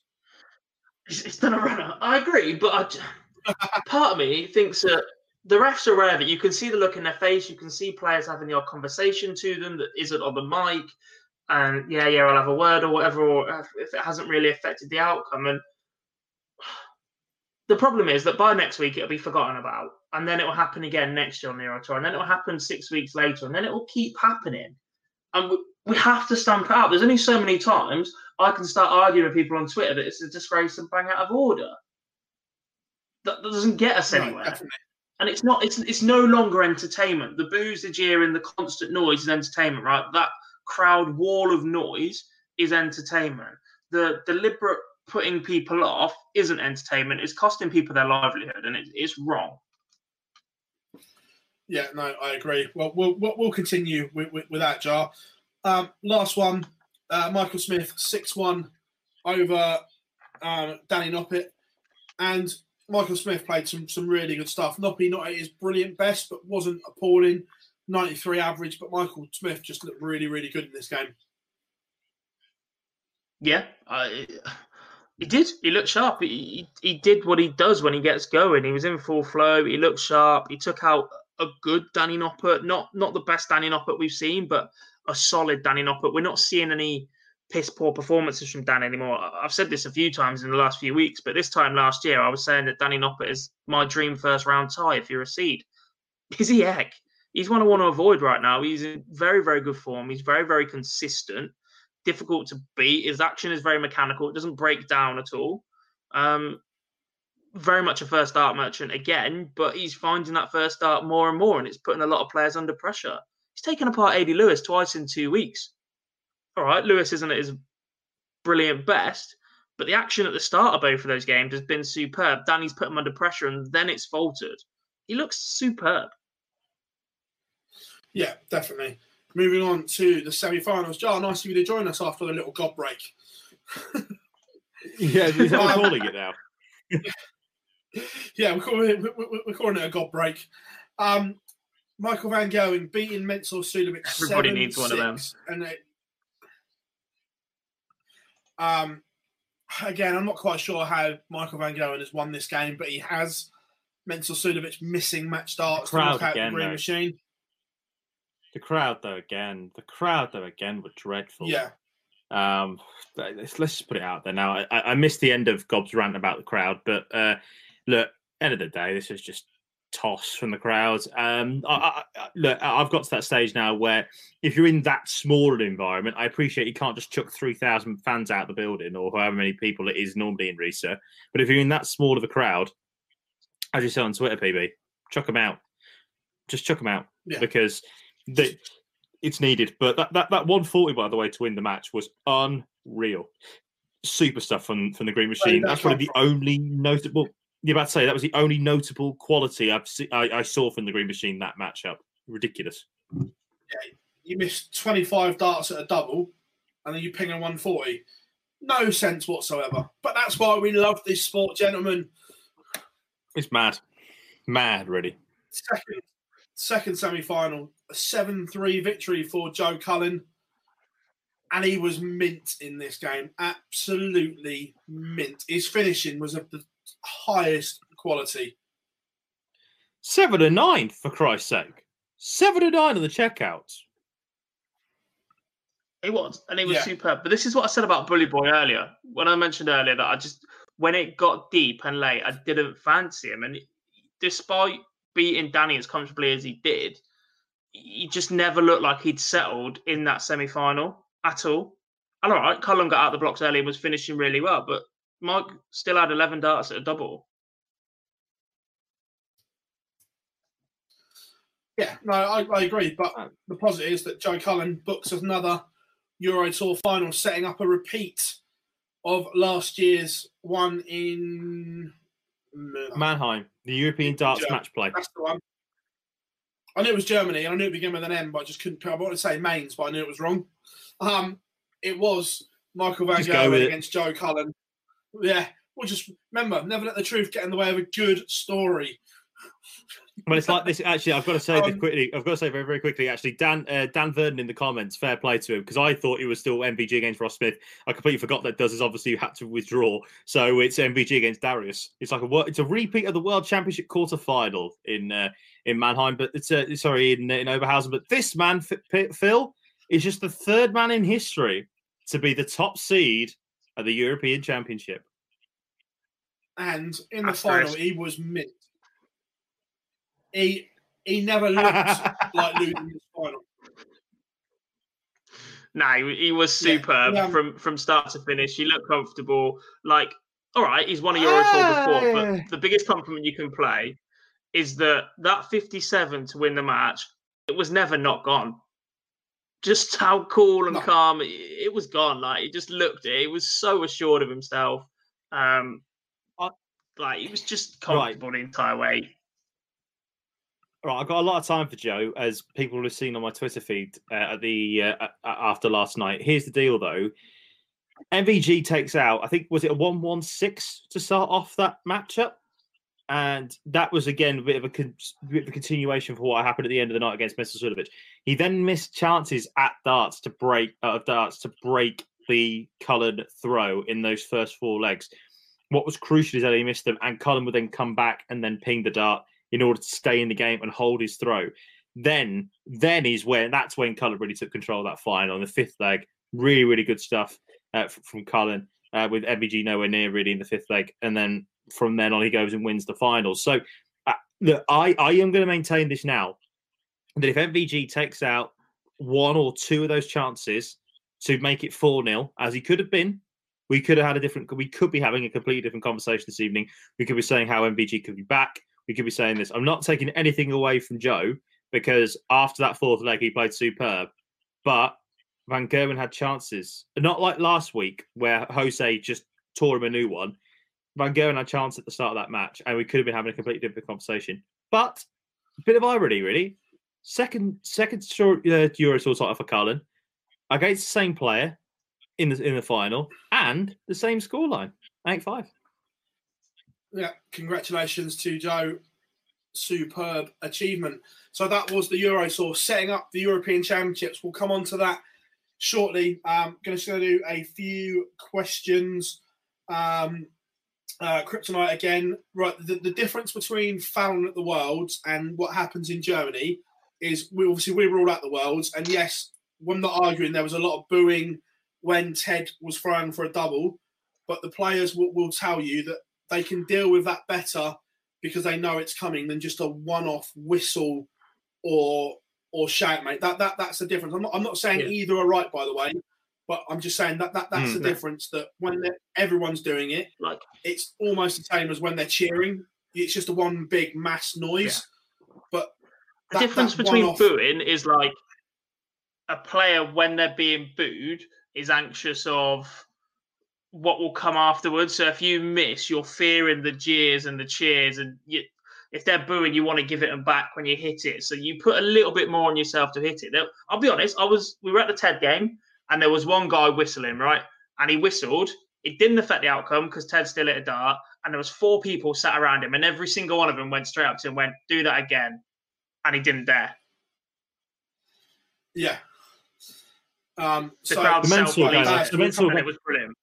He's, he's done a runner. I agree, but I, part of me thinks that the refs are rare. That you can see the look in their face. You can see players having the odd conversation to them that isn't on the mic, and yeah, yeah, I'll have a word or whatever, or if it hasn't really affected the outcome. And the problem is that by next week it'll be forgotten about, and then it will happen again next year on the Euro Tour, and then it will happen six weeks later, and then it will keep happening. And we have to stamp it out. There's only so many times I can start arguing with people on Twitter that it's a disgrace and bang out of order. That, that doesn't get us anywhere. and it's not. It's it's no longer entertainment. The booze, the jeer, and the constant noise is entertainment, right? That crowd wall of noise is entertainment. The deliberate putting people off isn't entertainment. It's costing people their livelihood, and it, it's wrong. Yeah, no, I agree. Well, we'll we'll continue with, with, with that jar. Um, last one, uh, Michael Smith, 6 1 over um, Danny Noppert. And Michael Smith played some some really good stuff. Noppy not at his brilliant best, but wasn't appalling. 93 average, but Michael Smith just looked really, really good in this game. Yeah, I, he did. He looked sharp. He, he did what he does when he gets going. He was in full flow. He looked sharp. He took out a good Danny Noppert, not not the best Danny Noppert we've seen, but a solid Danny Noppert. We're not seeing any piss poor performances from Dan anymore. I've said this a few times in the last few weeks, but this time last year I was saying that Danny Noppert is my dream first round tie if you're a seed. Is he heck? He's one I want to avoid right now. He's in very, very good form. He's very, very consistent. Difficult to beat. His action is very mechanical. It doesn't break down at all. Um, very much a first start merchant again, but he's finding that first start more and more, and it's putting a lot of players under pressure. He's taken apart AD Lewis twice in two weeks. All right, Lewis isn't at his brilliant best, but the action at the start of both of those games has been superb. Danny's put him under pressure, and then it's faltered. He looks superb. Yeah, definitely. Moving on to the semi-finals. Jar, nice of you to join us after the little gob break. yeah, is that um, calling it now? yeah, we're calling, it, we're calling it a gob break. Um, Michael Van Gerwen beating Mensur Suljović. Everybody needs one of them. And it, um, again, I'm not quite sure how Michael Van Gerwen has won this game, but he has. Mensur Suljović missing match starts the crowd to again, the green machine. The crowd, though, again, the crowd, though, again, were dreadful. Yeah. Um, let's, let's just put it out there now. I, I missed the end of Gob's rant about the crowd, but uh, look, end of the day, this is just toss from the crowds. Um, I, I, look, I've got to that stage now where if you're in that small an environment, I appreciate you can't just chuck 3,000 fans out the building or however many people it is normally in Riesa. But if you're in that small of a crowd, as you say on Twitter, PB, chuck them out. Just chuck them out yeah. because the, it's needed. But that, that, that 140, by the way, to win the match was unreal. Super stuff from, from the Green Machine. That's one of the only notable you're about to say that was the only notable quality I've see, I, I, saw from the Green Machine that matchup. Ridiculous. Yeah, you missed 25 darts at a double, and then you ping a 140. No sense whatsoever. But that's why we love this sport, gentlemen. It's mad, mad, really. Second, second semi-final, a seven-three victory for Joe Cullen, and he was mint in this game. Absolutely mint. His finishing was of the highest quality. Seven to nine, for Christ's sake. Seven to nine on the checkouts. It was, and it was yeah. superb. But this is what I said about Bully Boy earlier. When I mentioned earlier that I just, when it got deep and late, I didn't fancy him. And despite beating Danny as comfortably as he did, he just never looked like he'd settled in that semi final at all. And all right, Cullen got out the blocks early and was finishing really well, but Mike still had 11 darts at a double. Yeah, no, I, I agree. But the positive is that Joe Cullen books another Euro Tour final, setting up a repeat of last year's one in Mannheim, the European darts Germany. match play. That's the one. I knew it was Germany, and I knew it began with an M, but I just couldn't. I wanted to say Mainz, but I knew it was wrong. Um, it was Michael Van Gerwen against Joe Cullen. Yeah, we'll just remember, never let the truth get in the way of a good story. But it's like this. Actually, I've got to say this Um, quickly. I've got to say very, very quickly. Actually, Dan uh, Dan Verden in the comments, fair play to him because I thought it was still MVG against Ross Smith. I completely forgot that does is obviously you had to withdraw, so it's MVG against Darius. It's like a wor- it's a repeat of the World Championship quarter final in uh, in Mannheim, but it's uh, sorry in in Oberhausen. But this man, F- P- Phil, is just the third man in history to be the top seed at the European Championship. And in the That's final, he was mint. He he never looked like losing this final. No, he, he was superb yeah. from from start to finish. He looked comfortable. Like, all right, he's won a Euro Tour before, but the biggest compliment you can play is that that 57 to win the match, it was never not gone. Just how cool and No. calm it, it was gone. Like he just looked it. He was so assured of himself. Um, like he was just Right. comfortable the entire way. Right, I've got a lot of time for Joe, as people have seen on my Twitter feed uh, at the uh, after last night. Here's the deal, though. MVG takes out, I think, was it a one-one-six to start off that matchup, and that was again a bit of a, con- bit of a continuation for what happened at the end of the night against Mr. Suljović. He then missed chances at darts to break uh, darts to break the Cullen throw in those first four legs. What was crucial is that he missed them, and Cullen would then come back and then ping the dart in order to stay in the game and hold his throw. Then, then is when that's when Cullen really took control of that final on the fifth leg. Really, really good stuff uh, from Cullen uh, with MVG nowhere near really in the fifth leg, and then from then on he goes and wins the final. So, uh, look, I I am going to maintain this now that if MVG takes out one or two of those chances to make it four 0 as he could have been. We could have had a different. We could be having a completely different conversation this evening. We could be saying how MVG could be back. We could be saying this. I'm not taking anything away from Joe because after that fourth leg, he played superb. But Van Gerwen had chances, not like last week where Jose just tore him a new one. Van Gerwen had chance at the start of that match, and we could have been having a completely different conversation. But a bit of irony, really. Second, second short, uh, Euro Tour title for Cullen against the same player in the in the final, and the same scoreline, eight five. Yeah, congratulations to Joe. Superb achievement. So that was the Euro Tour setting up the European Championships. We'll come on to that shortly. Um, going to do a few questions. Um, uh, Kryptonite again. Right, the, the difference between Fallon at the Worlds and what happens in Germany is we obviously we were all at the Worlds, and yes, I'm not arguing. There was a lot of booing when Ted was throwing for a double, but the players will, will tell you that they can deal with that better because they know it's coming than just a one-off whistle or or shout, mate. That that that's the difference. I'm not, I'm not saying Yeah. either are right, by the way, but I'm just saying that that that's Mm. the difference. That when everyone's doing it, Like it's almost the same as when they're cheering. It's just a one big mass noise. But The difference between one-off- booing is like a player when they're being booed is anxious of what will come afterwards. So if you miss, you're fearing the jeers and the cheers, and you, if they're booing, you want to give it them back when you hit it. So you put a little bit more on yourself to hit it. Now, I'll be honest. I was we were at the TED game, and there was one guy whistling right, and he whistled. It didn't affect the outcome because Ted still hit a dart, and there was four people sat around him, and every single one of them went straight up to him, and went, "Do that again." and he didn't dare. Yeah. Um, The so crowd The mental self the mental and it was brilliant.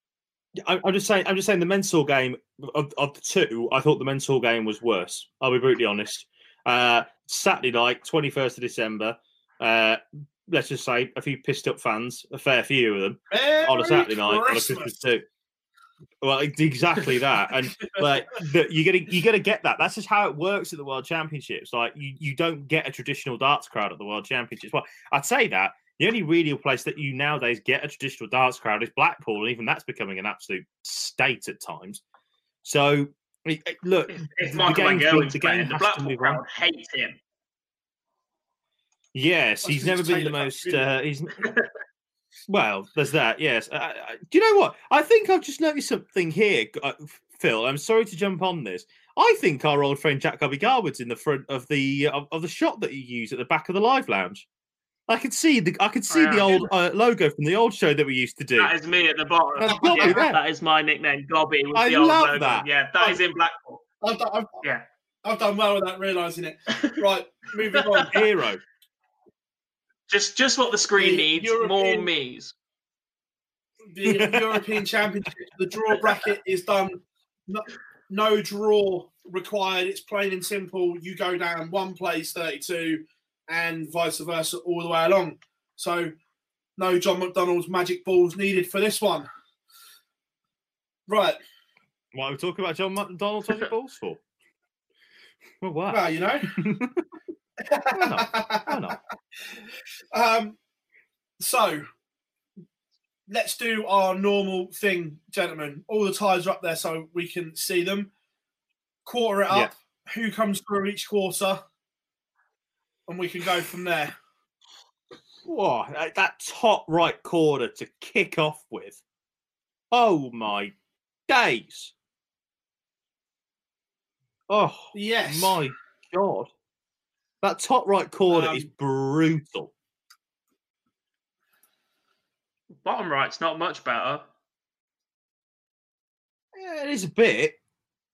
I'm just saying. I'm just saying the mental game of, of the two. I thought the mental game was worse. I'll be brutally honest. Uh, Saturday night, 21st of December. Uh, let's just say a few pissed up fans, a fair few of them, on a Merry Saturday night on a Christmas. Christmas too. Well, exactly that, and like the, you're gonna you're gonna get that. That's just how it works at the World Championships. Like you, you don't get a traditional darts crowd at the World Championships. Well, I'd say that the only real place that you nowadays get a traditional darts crowd is Blackpool, and even that's becoming an absolute state at times. So look, if, if Michael Gerwen's the game the Blackpool crowd hates him. Yes, he's never been the most. Uh, he's well, there's that. Yes. Uh, do you know what? I think I've just noticed something here, uh, Phil. I'm sorry to jump on this. I think our old friend Jack Gobby Garwood's in the front of the of, of, the shot that you use at the back of the live lounge. I could see the I could see the old uh, logo from the old show that we used to do. That is me at the bottom. Yeah, that is my nickname, Gobby. I love logo. that. Yeah, that is in Blackpool. I've done, I've, yeah, I've done well without realising it. right, moving on. Hero. Just just what the screen the needs. European, more me's. The European Championship, the draw bracket is done. No, no draw required. It's plain and simple. You go down one place, thirty-two, and vice versa all the way along. So, no John McDonald's magic balls needed for this one. Right. What are we talking about John McDonald's magic balls for? Well, what? Well, you know. Why not? Why not? Um, so let's do our normal thing, gentlemen. All the ties are up there so we can see them. Quarter it up. Yeah. Who comes through each quarter? And we can go from there. Whoa, that top right corner to kick off with. Oh my days. Oh, yes. My God. That top right corner um, is brutal. Bottom right's not much better. Yeah, it is a bit.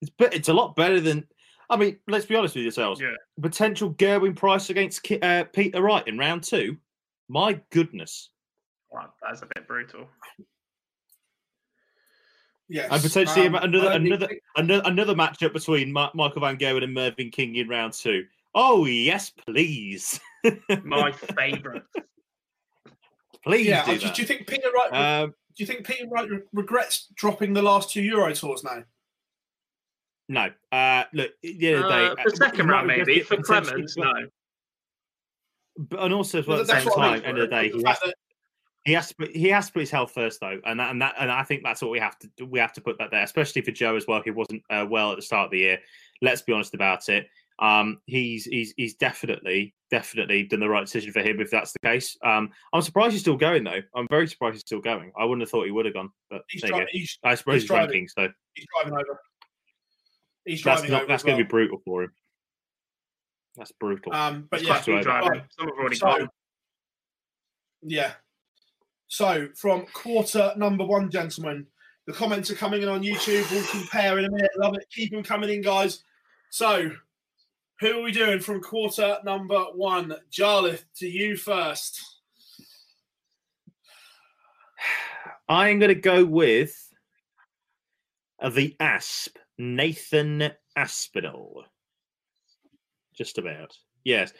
It's bit, it's a lot better than. I mean, let's be honest with yourselves. Yeah. Potential Gerwyn Price against uh, Peter Wright in round two. My goodness. Wow, that's a bit brutal. Yes. And potentially um, another another, another another matchup between Ma- Michael Van Gerwen and Mervyn King in round two. Oh yes, please. My favourite. please. Yeah. Do, do, do, you think Peter Wright? Um, do you think Peter Wright regrets dropping the last two Euro tours now? No. Uh, look, the other day, uh, for second round maybe for Clemens, no. But and also as well at the same time, I mean, end of the day, he has, to, he has to put he has to put his health first though, and that, and that and I think that's what we have to we have to put that there, especially for Joe as well. He wasn't uh, well at the start of the year. Let's be honest about it um, he's he's he's definitely definitely done the right decision for him if that's the case. Um, I'm surprised he's still going though. I'm very surprised he's still going. I wouldn't have thought he would have gone, but he's driving, he's, I suppose he's, he's ranking, so he's driving over. He's driving that's, not, that's going to be brutal for him. That's brutal. Um, but yeah, driving. Some have already so, gone. Yeah. So from quarter number one, gentlemen, the comments are coming in on YouTube. We'll compare in a minute. Love it. Keep them coming in, guys. So who are we doing from quarter number one? Jarleth, to you first. I'm going to go with the Asp, Nathan Aspinall. Just about. Yes.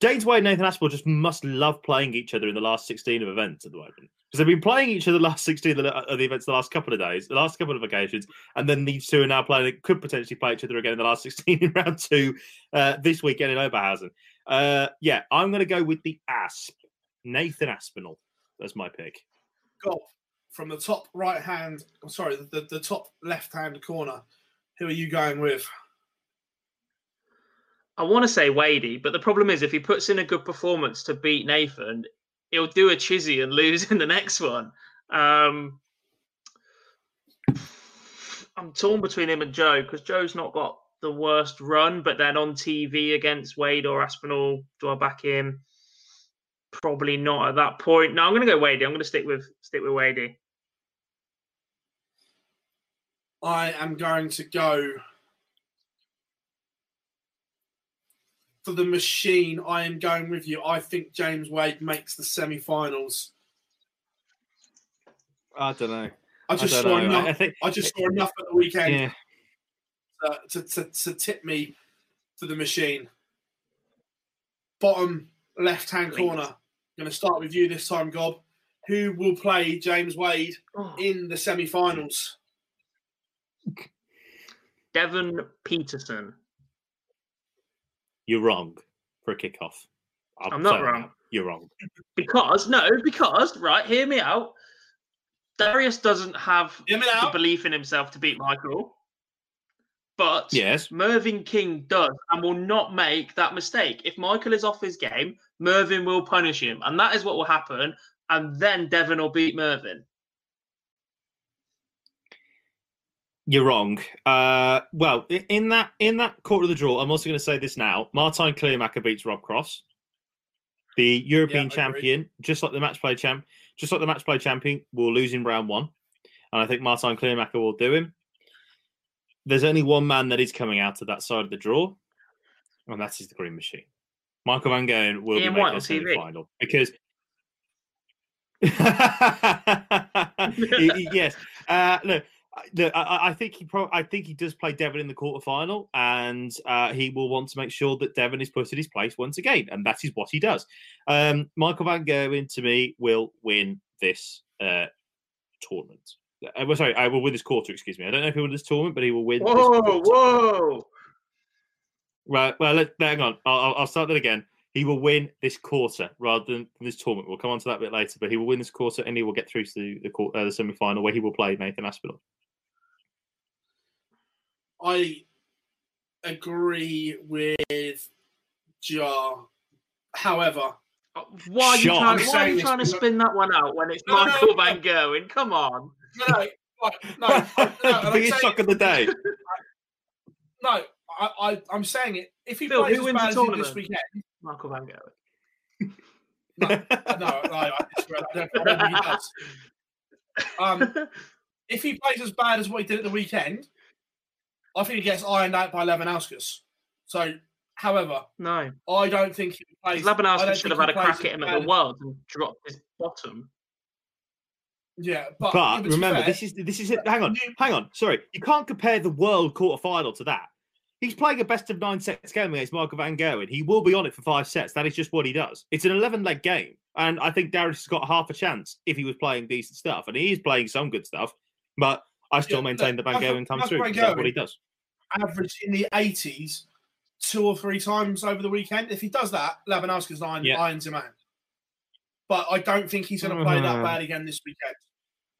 James Wade and Nathan Aspinall just must love playing each other in the last 16 of events at the moment because they've been playing each other the last 16 of the, of the, events the last couple of days, the last couple of occasions, and then these two are now playing, could potentially play each other again in the last 16 in round two uh, this weekend in Oberhausen. Uh, yeah, I'm going to go with the Asp, Nathan Aspinall. That's my pick. Golf from the top right hand, I'm sorry, the, the top left hand corner. Who are you going with? I want to say Wadey, but the problem is if he puts in a good performance to beat Nathan, he'll do a chizzy and lose in the next one. Um, I'm torn between him and Joe because Joe's not got the worst run, but then on TV against Wade or Aspinall, do I back him? Probably not at that point. No, I'm going to go Wadey. I'm going to stick with stick with Wadey. I am going to go for the machine, I am going with you. I think James Wade makes the semi-finals. I don't know. I just I saw know. enough. I, think, I just saw enough at the weekend yeah. to, to, to tip me for the machine. Bottom left-hand corner. Going to start with you this time, Gob. Who will play James Wade oh. in the semi-finals? Devon Petersen. You're wrong for a kickoff. I'm, I'm not wrong. Now. You're wrong. Because no, because right, hear me out. Darius doesn't have the belief in himself to beat Michael. But yes. Mervyn King does and will not make that mistake. If Michael is off his game, Mervyn will punish him. And that is what will happen. And then Devon will beat Mervyn. You're wrong. Uh, well, in that in that quarter of the draw, I'm also going to say this now. Martijn Kleermaker beats Rob Cross, the European yeah, champion, just like the match play champ, just like the match play champion, will lose in round one, and I think Martijn Kleermaker will do him. There's only one man that is coming out of that side of the draw, and that is the Green Machine. Michael Van Gogh will Ian be making semi final because yes. Uh, look, I, I, think he pro- I think he does play Devon in the quarterfinal, and uh, he will want to make sure that Devon is put in his place once again, and that is what he does. Um, Michael Van Gerwen, to me, will win this uh, tournament. Uh, well, sorry, I will win this quarter. Excuse me. I don't know if he'll win this tournament, but he will win. Whoa, whoa! Right. Well, let, hang on. I'll, I'll start that again. He will win this quarter rather than this tournament. We'll come on to that a bit later, but he will win this quarter and he will get through to the, the, uh, the semi final where he will play Nathan Aspinall. I agree with Jar. However, uh, why are you, trying, why are you trying to spin that one out when it's no, Michael no, Van Gerwen? Come on. No, no, no. the biggest shock of the day. No, I, I, I'm saying it. If he Phil, plays as bad as this weekend, Michael Van Gerwen. no, no, no, I, I, don't, I don't think he does. Um, if he plays as bad as what he did at the weekend, I think he gets ironed out by Labanauskas. So, however, no, I don't think he plays. Labanauskas should have had a crack at him at the world and dropped his bottom. Yeah, but, but remember, fair, this is this is it. Hang on, hang on. Sorry, you can't compare the world quarter final to that. He's playing a best of nine sets game against Michael Van Gerwen. He will be on it for five sets. That is just what he does. It's an 11 leg game. And I think Darius has got half a chance if he was playing decent stuff. And he is playing some good stuff. But I still yeah, maintain that Van Gerwen comes through. That's what he does. Average in the 80s two or three times over the weekend. If he does that, Labanauskas iron, yeah. irons him out. But I don't think he's going to play that mm-hmm. bad again this weekend.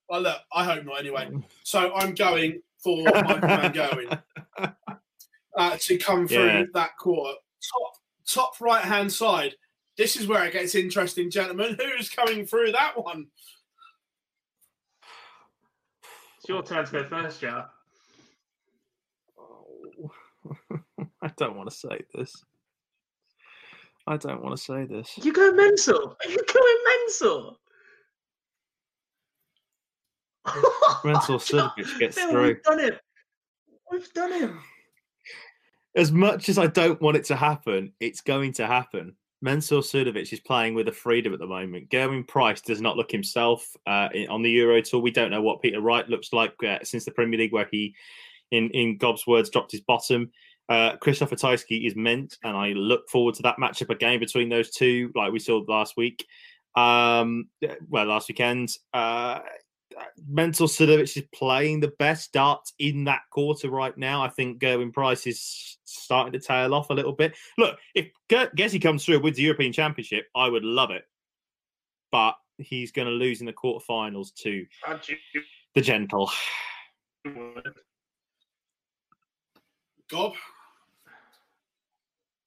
Well, look, I hope not anyway. So I'm going for Michael Van Gerwen uh, to come through yeah. that quarter. Top, top right hand side. This is where it gets interesting, gentlemen. Who's coming through that one? It's your turn to go first. Oh. I don't want to say this. I don't want to say this. You go mental. You going mental? Mental Suljović gets through. We've done it. We've done it. As much as I don't want it to happen, it's going to happen. Mensur Suljović is playing with a freedom at the moment. Gerwyn Price does not look himself uh, on the Euro Tour. We don't know what Peter Wright looks like uh, since the Premier League, where he, in in Gob's words, dropped his bottom. Uh, Krzysztof Ratajski is meant, and I look forward to that matchup again between those two, like we saw last week. Um, well, last weekend. Uh, Mensur Suljović is playing the best darts in that quarter right now. I think Gerwyn Price is starting to tail off a little bit. Look, if Gezi comes through with the European Championship, I would love it. But he's going to lose in the quarterfinals to the gentle. Gob?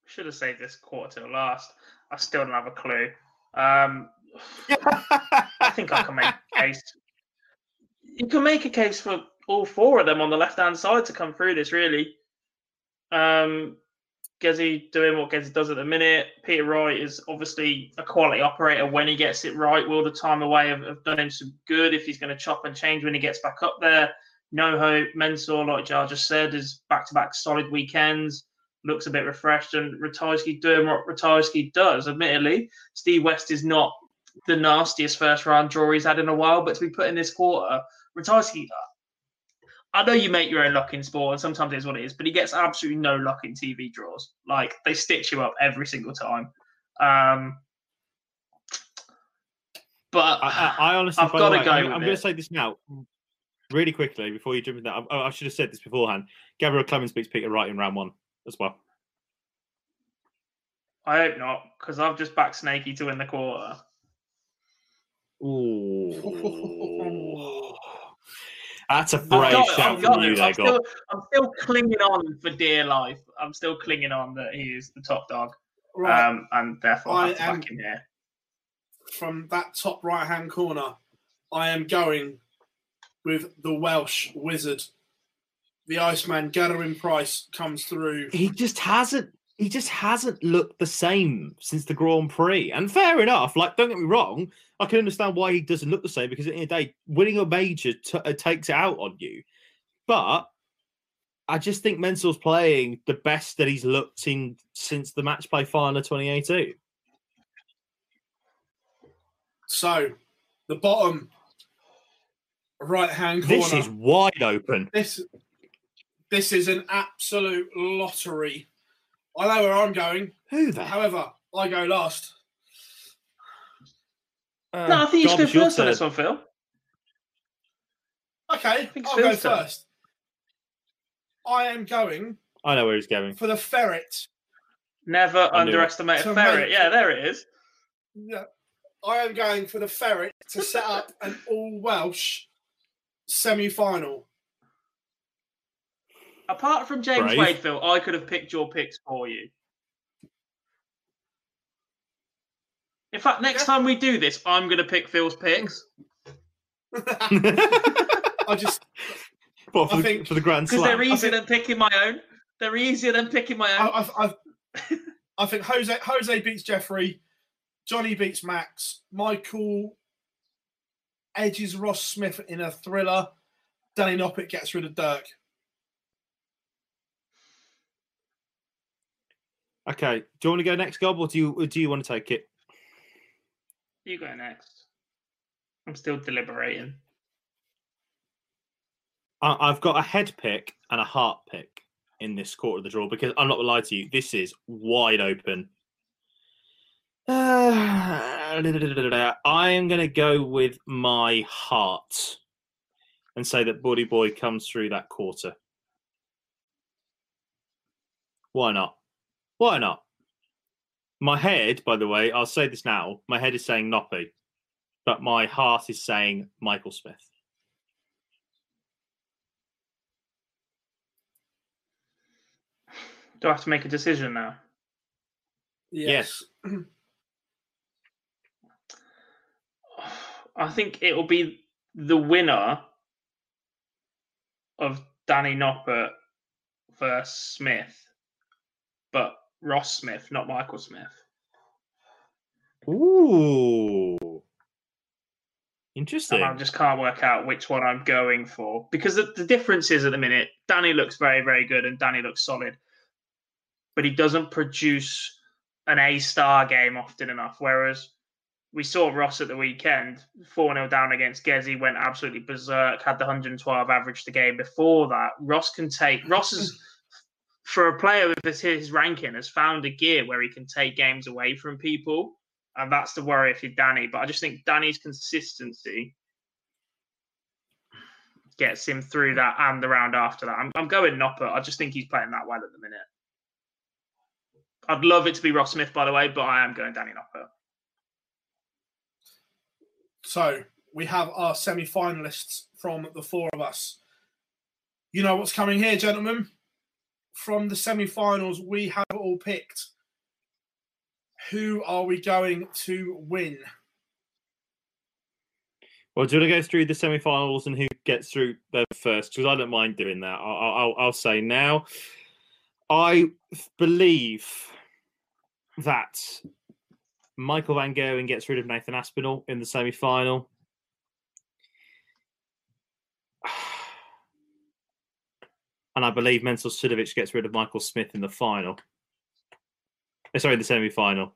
Should have saved this quarter till last. I still don't have a clue. Um, I think I can make a case you can make a case for all four of them on the left hand side to come through this, really. Um, Gezi doing what Gezi does at the minute. Peter Wright is obviously a quality operator when he gets it right. Will the time away have, have done him some good if he's going to chop and change when he gets back up there. No hope. Mensur, like Jar just said, is back to back solid weekends. Looks a bit refreshed, and Ratajski doing what Ratajski does. Admittedly, Steve West is not the nastiest first round draw he's had in a while, but to be put in this quarter Ratajski, I know you make your own luck in sport, and sometimes it's what it is, but he gets absolutely no luck in TV draws. Like they stitch him up every single time. Um, but I, I, I honestly, I've got to go. I'm, I'm going to say this now. really quickly before you jump in that, I, I should have said this beforehand. Gabriel Clemens beats Peter Wright in round one as well. I hope not, because I've just backed Snaky to win the quarter. Ooh. That's a I've brave got shout I've got from you it. there, I'm, Gob. still, I'm still clinging on for dear life. I'm still clinging on that he is the top dog, Right. um, and therefore I I have to am- back him here. from that top right hand corner, I am going with the Welsh wizard. The Iceman, Gerwyn Price, comes through. he just hasn't he just hasn't looked the same since the Grand Prix. And fair enough, like don't get me wrong, I can understand why he doesn't look the same because at the end of the day, winning a major t- uh, takes it out on you. But I just think Mensur's playing the best that he's looked in since the match play final of 2018. So, the bottom right hand corner. This is wide open. this this is an absolute lottery. I know where I'm going. Who the However, I go last. Uh, no, I think you should go first on this one, Phil. Okay, I'll it's go Phil's turn. first. I am going I know where he's going. for the ferret. Never I underestimate a ferret. make- Yeah, there it is. Yeah, I am going for the ferret to set up an all Welsh semi final. Apart from James Brave. Wade, Phil, I could have picked your picks for you. In fact, next Yeah. time we do this, I'm going to pick Phil's picks I just, What, for, I the- think- for the Grand because Slam. they're easier think- than picking my own. They're easier than picking my I, own. I, I, I think Jose Jose beats Jeffrey, Johnny beats Max, Michael edges Ross Smith in a thriller, Danny Noppert gets rid of Dirk. Okay, do you want to go next, Gob, or do you or do you want to take it? You go next. I'm still deliberating. I, I've got a head pick and a heart pick in this quarter of the draw because I'm not gonna lie to you, this is wide open. Uh, I am going to go with my heart and say that Bully Boy comes through that quarter. Why not? Why not? My head, by the way, I'll say this now. My head is saying Noppy, but my heart is saying Michael Smith. Do I have to make a decision now? Yes. I think it will be the winner of Danny Noppert versus Smith, but Ross Smith, not Michael Smith. Ooh. And Interesting. I just can't work out which one I'm going for because the, the difference is at the minute, Danny looks very, very good and Danny looks solid, but he doesn't produce an A star game often enough. Whereas we saw Ross at the weekend, 4 0 down against Gezi, went absolutely berserk, had the 112 average the game before that. Ross can take, Ross is, for a player with his, his ranking, has found a gear where he can take games away from people. And that's the worry if you're Danny. But I just think Danny's consistency gets him through that and the round after that. I'm, I'm going Noppert. I just think he's playing that well at the minute. I'd love it to be Ross Smith, by the way, but I am going Danny Noppert. So we have our semi finalists from the four of us. You know what's coming here, gentlemen? From the semi finals, we have all picked. Who are we going to win? Well, do you want to go through the semi-finals and who gets through them first? Because I don't mind doing that. I'll, I'll, I'll say now. I believe that Michael Van Gerwen gets rid of Nathan Aspinall in the semi-final. And I believe Mental Suljović gets rid of Michael Smith in the final. Uh, Sorry, the semi-final.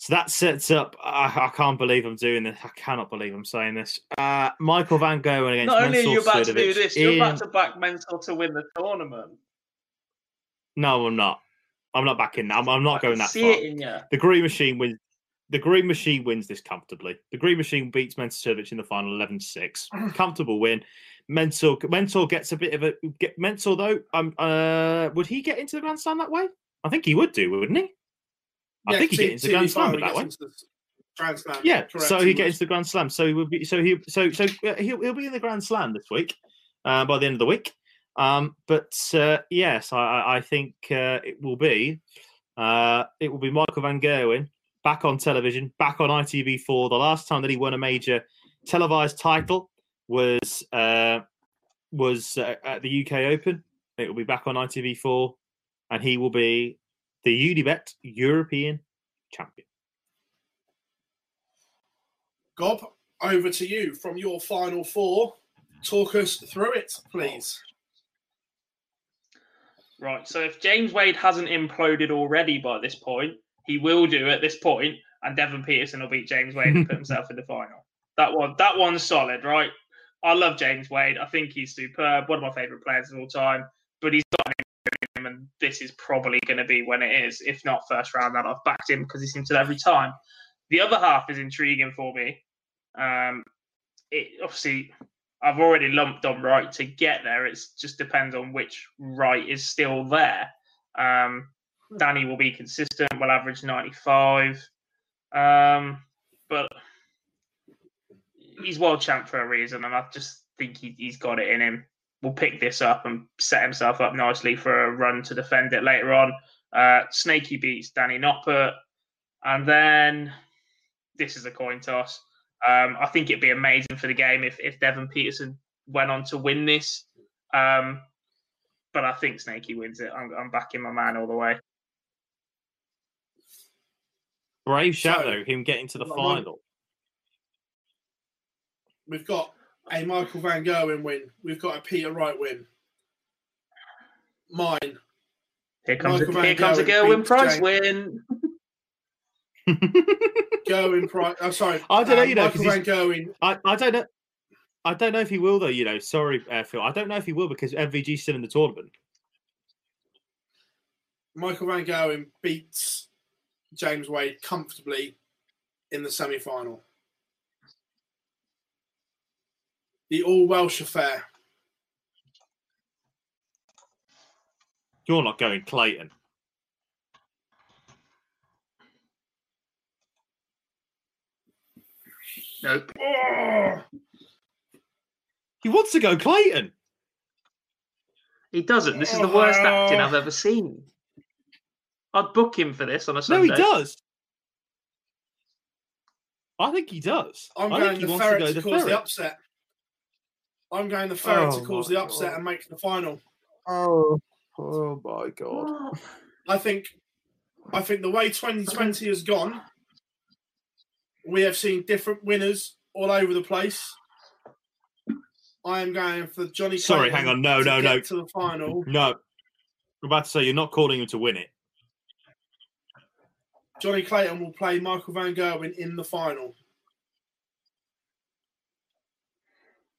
So that sets up. I, I can't believe I'm doing this. I cannot believe I'm saying this. Uh, Michael Van Gogh against Not only are you about to do this, you're in- about to back Mental to win the tournament. No, I'm not. I'm not backing. I'm, I'm not going that see far. it in you. The Green Machine wins. the Green Machine wins this comfortably. The Green Machine beats Mentor in the final 11 6. Comfortable win. Mentor Mentor gets a bit of a get Mentor though. Um, uh, would he get into the Grand Slam that way? I think he would do, wouldn't he? I think he gets into the Grand Slam that way. Grand Slam. Yeah, correct, so he gets into the Grand Slam. So he will be. So he. So so uh, he'll he'll be in the Grand Slam this week. Uh, by the end of the week. Um, but uh, yes, I, I I think uh, it will be. Uh, it will be Michael Van Gerwen back on television, back on ITV4. The last time that he won a major televised title was uh, was uh, at the UK Open. It will be back on ITV4, and he will be the Unibet European champion. Gob, over to you from your final four. Talk us through it, please. Right. So if James Wade hasn't imploded already by this point, he will do at this point, and Devon Petersen will beat James Wade and put himself in the final. That one, that one's solid, right? I love James Wade. I think he's superb. One of my favourite players of all time. But he's got him, and this is probably going to be when it is. If not first round, that I've backed him because he seems to every time. The other half is intriguing for me. Um, it obviously I've already lumped on right to get there. It just depends on which Wright is still there. Um, Danny will be consistent. Will average ninety five, um, but he's world champ for a reason, and I just think he, he's got it in him. Will pick this up and set himself up nicely for a run to defend it later on. Uh, Snakey beats Danny Noppert, and then this is a coin toss. Um, I think it'd be amazing for the game if, if Devon Petersen went on to win this. Um, but I think Snakey wins it. I'm, I'm backing my man all the way. Brave shout So, though, him getting to the I'm on- final. We've got a Michael Van Gerwen win. We've got a Peter Wright win. Mine. Here comes Michael a, Van here comes a Gerwin beats Price James- win. Gerwyn Price. Oh, sorry. I don't know, um, you know, Michael 'cause Van Gerwen. I, I don't know. I don't know if he will though. You know, sorry, uh, Phil. I don't know if he will because MVG's still in the tournament. Michael Van Gerwen beats James Wade comfortably in the semi final. The All Welsh affair. You're not going Clayton. Nope. Oh, He wants to go Clayton. He doesn't. This is the worst acting I've ever seen. I'd book him for this on a Sunday. No, he does. I think he does. I'm I going think he the wants ferret to to, go the cause the upset. I'm going the ferret Oh to cause my the upset God. and make the final. Oh, oh my god! Ah. I think I think the way 2020 has gone, we have seen different winners all over the place. I am going for Johnny. Sorry, Clayton hang on. No, no, no. To the final, No, I'm about to say you're not calling him to win it. Johnny Clayton will play Michael Van Gerwen in the final.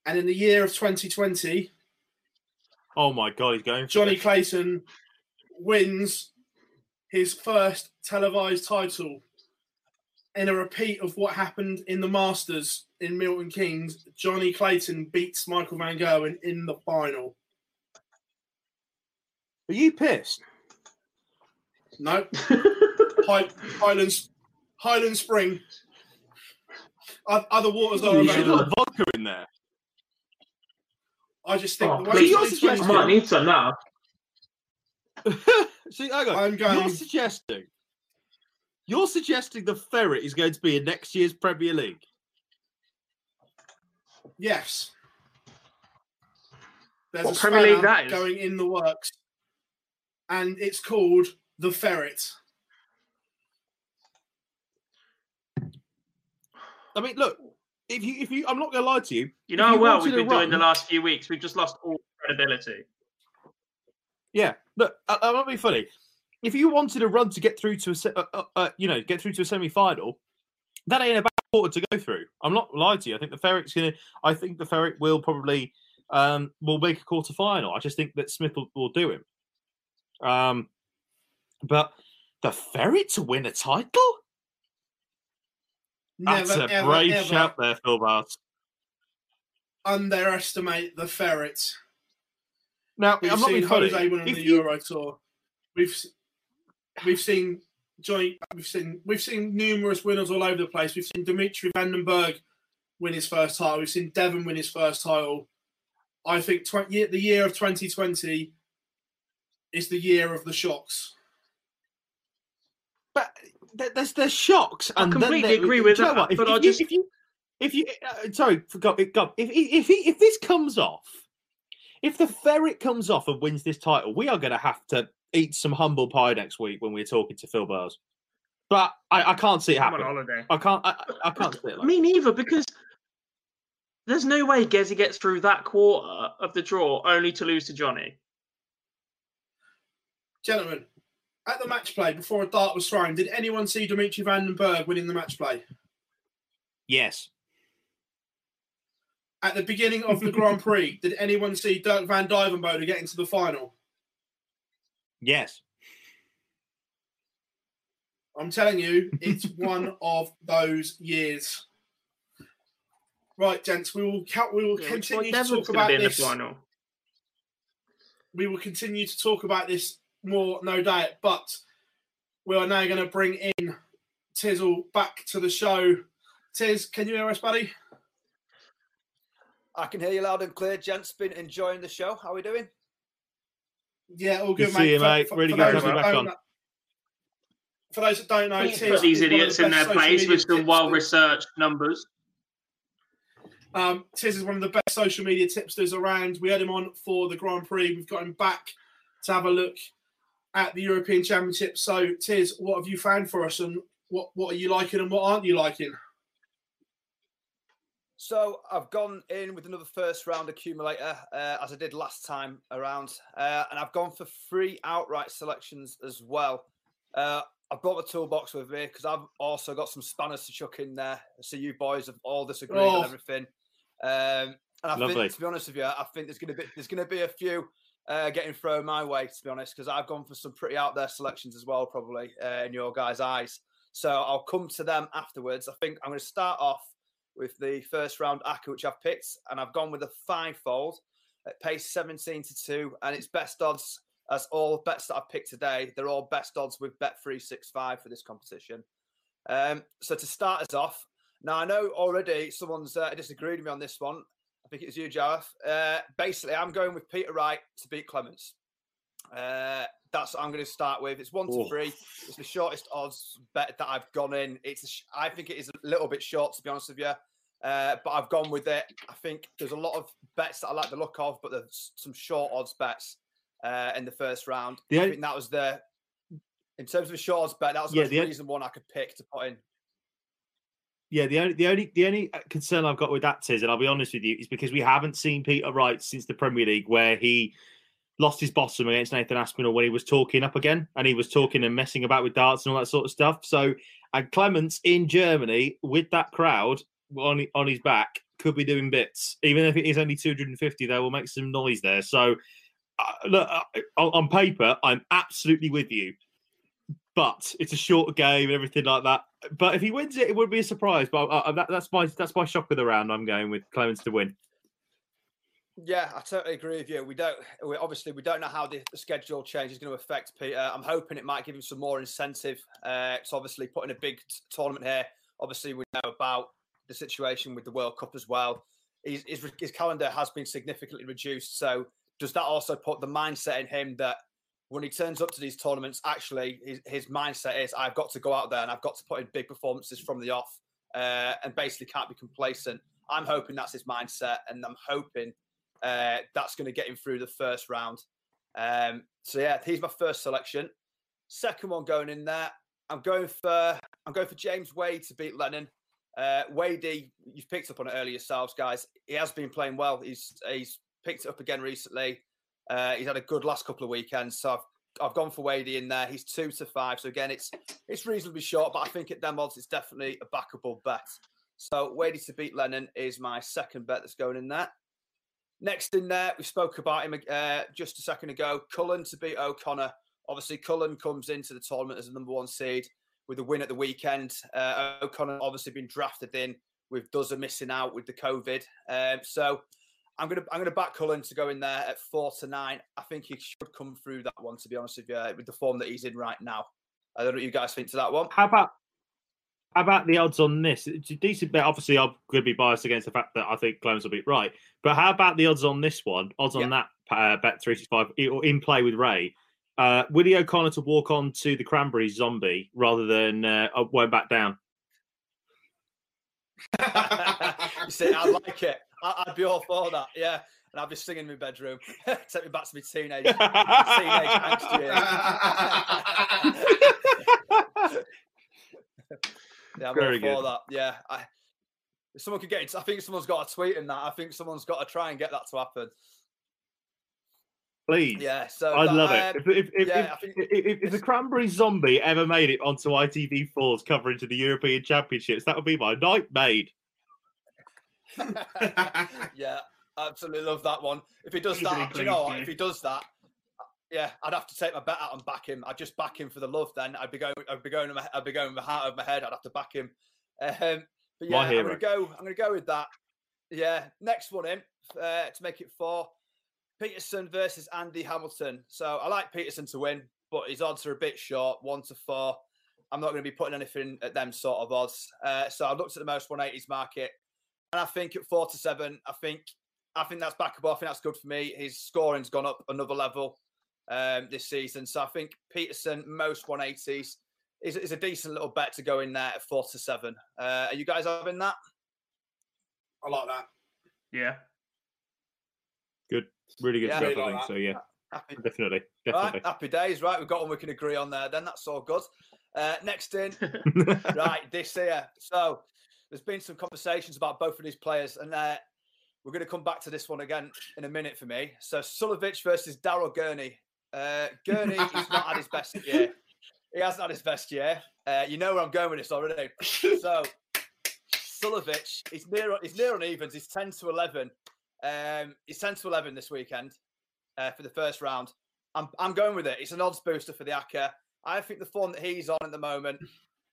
And in the year of 2020, Oh my god, he's going. Johnny it. Clayton wins his first televised title in a repeat of what happened in the Masters in Milton Keynes. Johnny Clayton beats Michael Van Gerwen in the final. Are you pissed? No, High, Highlands, Highland Spring. Other waters are You should available. put vodka in there. I just think Oh, the way please. You're 2020 I might need some now. See, hang on. I'm going- You're suggesting. You're suggesting the ferret is going to be in next year's Premier League. Yes. There's What a Premier League spanner that is? going in the works, and it's called the Ferret. I mean, look. If you, if you, I'm not going to lie to you. You know how you well we've been to doing the last few weeks. We've just lost all credibility. Yeah, look, I, I'm not being funny. If you wanted a run to get through to a, uh, uh, uh, you know, get through to a semi-final, that ain't a bad quarter to go through. I'm not lying to you. I think the ferret's gonna. I think the ferret will probably um will make a quarter final. I just think that Smith will, will do him. Um, but the ferret to win a title? That's Never, a ever, brave ever shout there, Phill Barrs. underestimate the ferret. Now, We've I'm not seen funny. Jose win on If the you- Euro Tour. We've we've seen joint. We've seen we've seen numerous winners all over the place. We've seen Dimitri Van den Bergh win his first title. We've seen Devon win his first title. I think 20, the year of 2020 is the year of the shocks. But there's there's shocks. I and then completely there- agree with that, what? If, but if I you, just- if you if you uh, sorry, forgot it. Got if if he, if this comes off, if the ferret comes off and wins this title, we are going to have to eat some humble pie next week when we're talking to Phill Barrs. But I, I can't see it I'm on happen. holiday. I can't. I, I can't see it. Like Me neither, because there's no way Gezi gets through that quarter of the draw only to lose to Johnny. Gentlemen, at the match play before a dart was thrown, did anyone see Dimitri Van den Bergh winning the match play? yes. At the beginning of the Grand Prix, did anyone see Dirk van Duijvenbode get into the final? Yes. I'm telling you, it's one of those years. Right, gents, we will ca- we will Yeah, continue to talk about be in the this. final. We will continue to talk about this more, no doubt. But we are now going to bring in Tizzle back to the show. Tiz, can you hear us, buddy? I can hear you loud and clear, gents. Been enjoying the show. How are we doing? Yeah, all Good good, mate. see you, mate. Really good to have you back on. know- For those that don't know, Please Tiz put these is one of the idiots in their place with some well researched numbers. Um, Tiz is one of the best social media tipsters around. We had him on for the Grand Prix. We've got him back to have a look at the European Championship. So, Tiz, what have you found for us, and what what are you liking, and what aren't you liking? So I've gone in with another first round accumulator, uh, as I did last time around, uh, and I've gone for three outright selections as well. Uh, I've brought the toolbox with me because I've also got some spanners to chuck in there. So you boys have all disagreed Oh. on everything. Um, and I Lovely. think, to be honest with you, I think there's going to be there's going to be a few uh, getting thrown my way. To be honest, because I've gone for some pretty out there selections as well, probably uh, in your guys' eyes. So I'll come to them afterwards. I think I'm going to start off with the first round ACCA, which I've picked, and I've gone with a five-fold at pace 17 to 2, and it's best odds as all bets that I've picked today. They're all best odds with Bet365 for this competition. Um, so to start us off, now I know already someone's uh, disagreed with me on this one. I think it was you, Jarleth. Uh, basically, I'm going with Peter Wright to beat Clemens. Uh, that's what I'm going to start with. It's one to three. It's the shortest odds bet that I've gone in. It's I think it is a little bit short to be honest with you, uh, but I've gone with it. I think there's a lot of bets that I like the look of, but there's some short odds bets uh, in the first round. The I think that was the in terms of a short odds bet. That was the Yeah, the reason one I could pick to put in. Yeah, the only the only the only uh, concern I've got with that is, and I'll be honest with you, is because we haven't seen Peter Wright since the Premier League, where he lost his bottom against Nathan Aspinall when he was talking up again, and he was talking and messing about with darts and all that sort of stuff. So, and Clemens in Germany with that crowd on on his back could be doing bits, even if it is only 250. They will make some noise there. So, uh, look, uh, on, on paper, I'm absolutely with you but it's a short game and everything like that. But if he wins it, it would be a surprise. But uh, that, that's my that's my shock of the round. I'm going with Clemens to win. Yeah, I totally agree with you. We don't, we, obviously, we don't know how the, the schedule change is going to affect Peter. I'm hoping it might give him some more incentive. Uh, it's obviously putting a big t- tournament here. Obviously, we know about the situation with the World Cup as well. His, his, his calendar has been significantly reduced. So, does that also put the mindset in him that when he turns up to these tournaments, actually, his, his mindset is, I've got to go out there and I've got to put in big performances from the off uh, and basically can't be complacent. I'm hoping that's his mindset, and I'm hoping uh, that's going to get him through the first round. Um, so yeah, he's my first selection. Second one going in there, I'm going for I'm going for James Wade to beat Lennon. Uh, Wadey, you've picked up on it earlier yourselves, guys. He has been playing well. He's he's picked it up again recently. Uh, he's had a good last couple of weekends, so I've I've gone for Wadey in there. He's two to five, so again, it's it's reasonably short, but I think at them odds, it's definitely a backable bet. So Wadey to beat Lennon is my second bet that's going in there. Next in there, we spoke about him uh, just a second ago. Cullen to beat O'Connor. Obviously, Cullen comes into the tournament as a number one seed. with a win at the weekend. Uh, O'Connor obviously been drafted in with Dozer missing out with the COVID. Um, so I'm gonna I'm gonna back Cullen to go in there at four to nine. I think he should come through that one. To be honest with you, with the form that he's in right now. I don't know what you guys think to that one. How about how about the odds on this? It's a decent bet. Obviously, I'm going to be biased against the fact that I think Clemens will be right. But how about the odds on this one? Odds on that uh, bet three six five or in play with Ray. Uh, Willie O'Connor to walk on to the Cranberry Zombie rather than uh, won't back down. you see, I like it. I, would be all for that. Yeah. And I'd be singing in my bedroom. Take me back to my teenage, teenage angst years. yeah, I'm Very all for good. that. Yeah. I, if someone could get it, I think someone's got to tweet in that. I think someone's got to try and get that to happen. Please. Yeah, so I'd love it. Um, if, if, if, yeah, if, the Cranberry Zombie ever made it onto ITV4's coverage of the European Championships, that would be my night made. yeah, absolutely love that one. If he does that, do you know what? If he does that, yeah, I'd have to take my bet out and back him. I'd just back him for the love. Then I'd be going, I'd be going, I'd be going with the heart of my head. I'd have to back him. Um, but yeah, I'm gonna go. I'm gonna go with that. Yeah, next one in uh, to make it four. Petersen versus Andy Hamilton. So I like Petersen to win, but his odds are a bit short, one to four. I'm not going to be putting anything at them sort of odds. Uh, so I looked at the most 180s market, and I think at four to seven, I think I think that's backable. I think that's good for me. His scoring's gone up another level um, this season, so I think Petersen most 180s is, is a decent little bet to go in there at four to seven. Uh, are you guys having that? I like that. Yeah. Good. Really good yeah, stuff, really I think. so, yeah. Happy. Definitely. Definitely. Right, happy days, right? We've got one we can agree on there. Then that's all good. Uh, next in, right, this here. So there's been some conversations about both of these players, and uh, we're going to come back to this one again in a minute for me. So Suljović versus Daryl Gurney. Uh, Gurney, he's not had his best year. He hasn't had his best year. Uh, you know where I'm going with this already. So Suljović, he's near, he's near on evens. He's 10 to 11. Um, he's 10 to 11 this weekend uh, for the first round. I'm, I'm going with it. It's an odds booster for the ACCA. I think the form that he's on at the moment,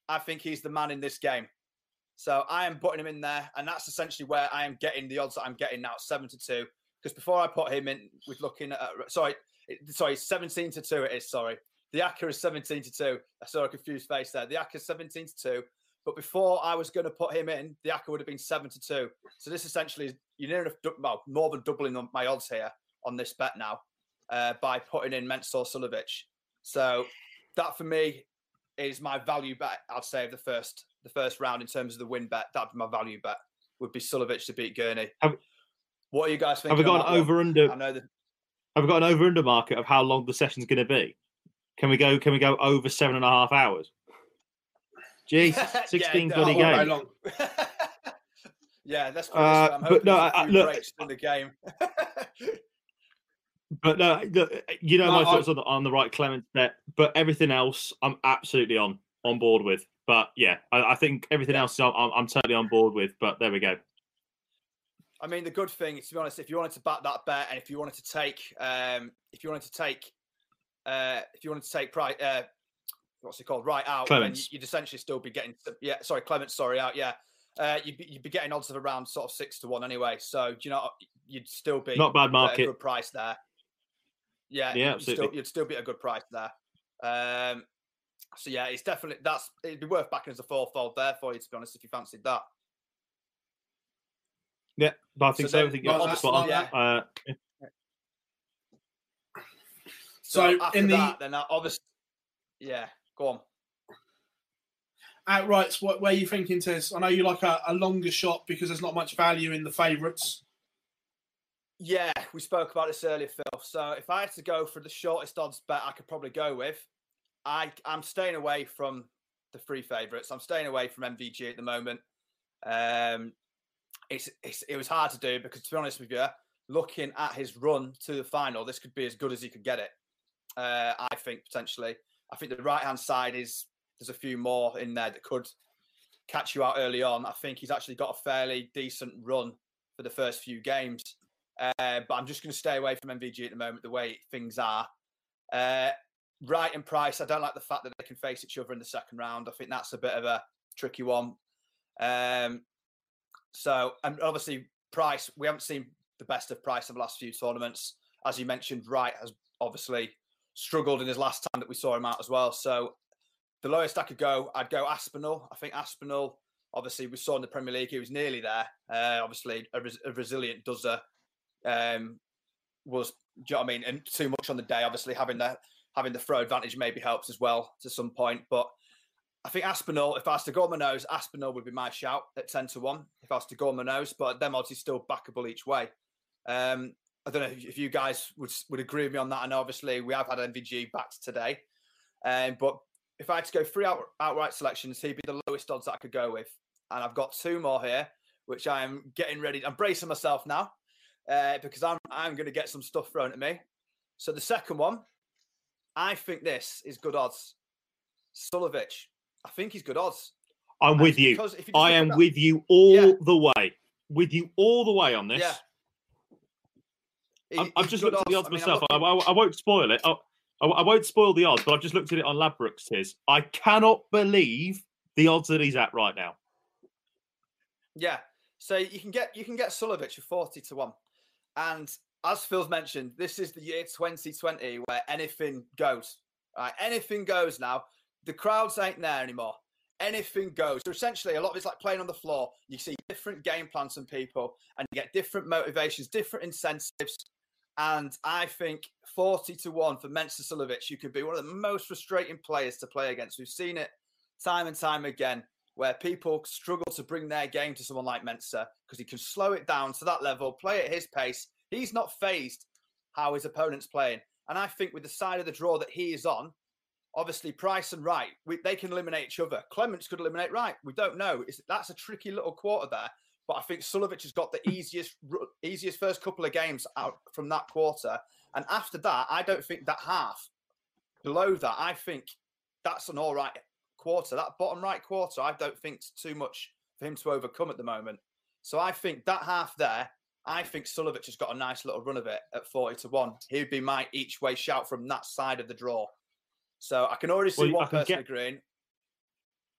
I think he's the man in this game. So I am putting him in there, and that's essentially where I am getting the odds that I'm getting now, seven to two. Because before I put him in, with looking at sorry, sorry, seventeen to two. It is sorry. The ACCA is seventeen to two. I saw a confused face there. The ACCA is seventeen to two. But before I was going to put him in, the ACCA would have been seven to two. So this essentially is you're near enough, well, more than doubling my odds here on this bet now uh, by putting in Mensur Suljović. So that for me is my value bet. I'd say of the first the first round in terms of the win bet. That'd be my value bet. Would be Suljović to beat Gurney. Have, what are you guys thinking? Have we got an over under? I know that. Have we got an over under market of how long the session's going to be? Can we go? Can we go over seven and a half hours? Jeez, sixteen yeah, bloody games. yeah, that's. Uh, but no, I, look in the game. but no, look, you know no, my thoughts on the, on the right Clement bet, but everything else, I'm absolutely on on board with. But yeah, I, I think everything else I'm, I'm totally on board with. But there we go. I mean, the good thing, is to be honest, if you wanted to back that bet, and if you wanted to take, um, if you wanted to take, uh, if you wanted to take price, uh, what's it called, right out, then you'd essentially still be getting, yeah, sorry, Clement, sorry, out, yeah, uh, you'd be, you'd be getting odds of around sort of six to one anyway. So you know, you'd still be not bad market, a good price there. Yeah, yeah. You'd still, you'd still be a good price there. Um, so yeah, it's definitely that's it'd be worth backing as a fourfold there for you to be honest if you fancied that. Yeah, but I think so. so. I think you're spot yeah. Uh, yeah. So, so after in the that, then obviously, yeah, go on. Outrights, what where are you thinking, Tiz? I know you like a, a longer shot because there's not much value in the favourites. Yeah, we spoke about this earlier, Phil. So if I had to go for the shortest odds bet I could probably go with, I I'm staying away from the three favourites. I'm staying away from MVG at the moment. Um, it's, it's it was hard to do because to be honest with you, looking at his run to the final, this could be as good as he could get it. Uh, I think potentially. I think the right hand side is there's a few more in there that could catch you out early on. I think he's actually got a fairly decent run for the first few games. Uh, but I'm just going to stay away from MVG at the moment, the way things are. Uh, Wright and Price, I don't like the fact that they can face each other in the second round. I think that's a bit of a tricky one. Um, so, and obviously, Price, we haven't seen the best of Price in the last few tournaments. As you mentioned, Wright has obviously struggled in his last time that we saw him out as well. So, the lowest I could go, I'd go Aspinall. I think Aspinall, obviously, we saw in the Premier League, he was nearly there. Uh, obviously, a, res- a resilient dozer um, was, do you know what I mean? And too much on the day, obviously, having the having the throw advantage maybe helps as well to some point. But I think Aspinall, if I was to go on my nose, Aspinall would be my shout at 10 to 1 if I was to go on my nose, but them odds is still backable each way. Um, I don't know if you guys would would agree with me on that. And obviously, we have had MVG backed today. Um, but if I had to go three out, outright selections, he'd be the lowest odds that I could go with. And I've got two more here, which I am getting ready. I'm bracing myself now uh, because I'm I'm going to get some stuff thrown at me. So the second one, I think this is good odds. Suljović. I think he's good odds. I'm And with you. you I am that- with you all Yeah. the way. With you all the way on this. Yeah. I've, just looked at the odds I mean, myself. I, I, I won't spoil it. I, I, won't spoil the odds, but I've just looked at it on Ladbrokes. Tiz. I cannot believe the odds that he's at right now. Yeah. So you can get you can get Suljović for forty to one, and as Phil's mentioned, this is the year 2020 where anything goes. Right, anything goes now. The crowds ain't there anymore. Anything goes. So essentially, a lot of it's like playing on the floor. You see different game plans from people, and you get different motivations, different incentives. And I think 40 to 1 for Mensur Suljović, you could be one of the most frustrating players to play against. We've seen it time and time again where people struggle to bring their game to someone like Mensur because he can slow it down to that level, play at his pace. He's not phased how his opponent's playing. And I think with the side of the draw that he is on, obviously Price and Wright, we, they can eliminate each other. Clemens could eliminate Wright. We don't know. It's, that's a tricky little quarter there. But I think Suljović has got the easiest easiest first couple of games out from that quarter. And after that, I don't think that half below that, I think that's an all right quarter. That bottom right quarter, I don't think it's too much for him to overcome at the moment. So I think that half there, I think Suljović has got a nice little run of it at 40 to 1. He would be my each way shout from that side of the draw. So I can already see Well, one person get- agreeing.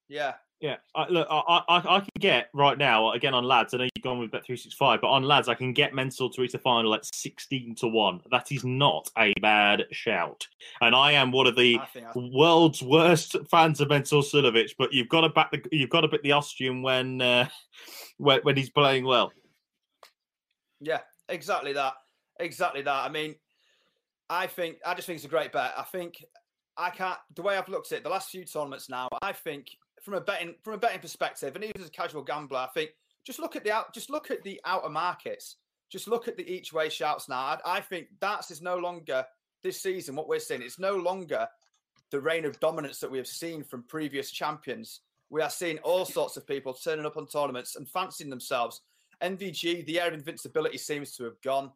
Yeah. Yeah, I, look, I, I, I can get right now again on lads. I know you've gone with bet three six five, but on lads, I can get Mental to reach the final at sixteen to one. That is not a bad shout, and I am one of the I I, world's worst fans of Mental Suljović. But you've got to back the you've got to pick the Austrian when uh, when, when he's playing well. Yeah, exactly that. Exactly that. I mean, I think I just think it's a great bet. I think I can't the way I've looked at it, the last few tournaments now, I think from a betting from a betting perspective, and even as a casual gambler, I think just look at the out just look at the outer markets. Just look at the each way shouts now. I, I think that's is no longer this season what we're seeing. It's no longer the reign of dominance that we have seen from previous champions. We are seeing all sorts of people turning up on tournaments and fancying themselves. MVG, the air of invincibility seems to have gone.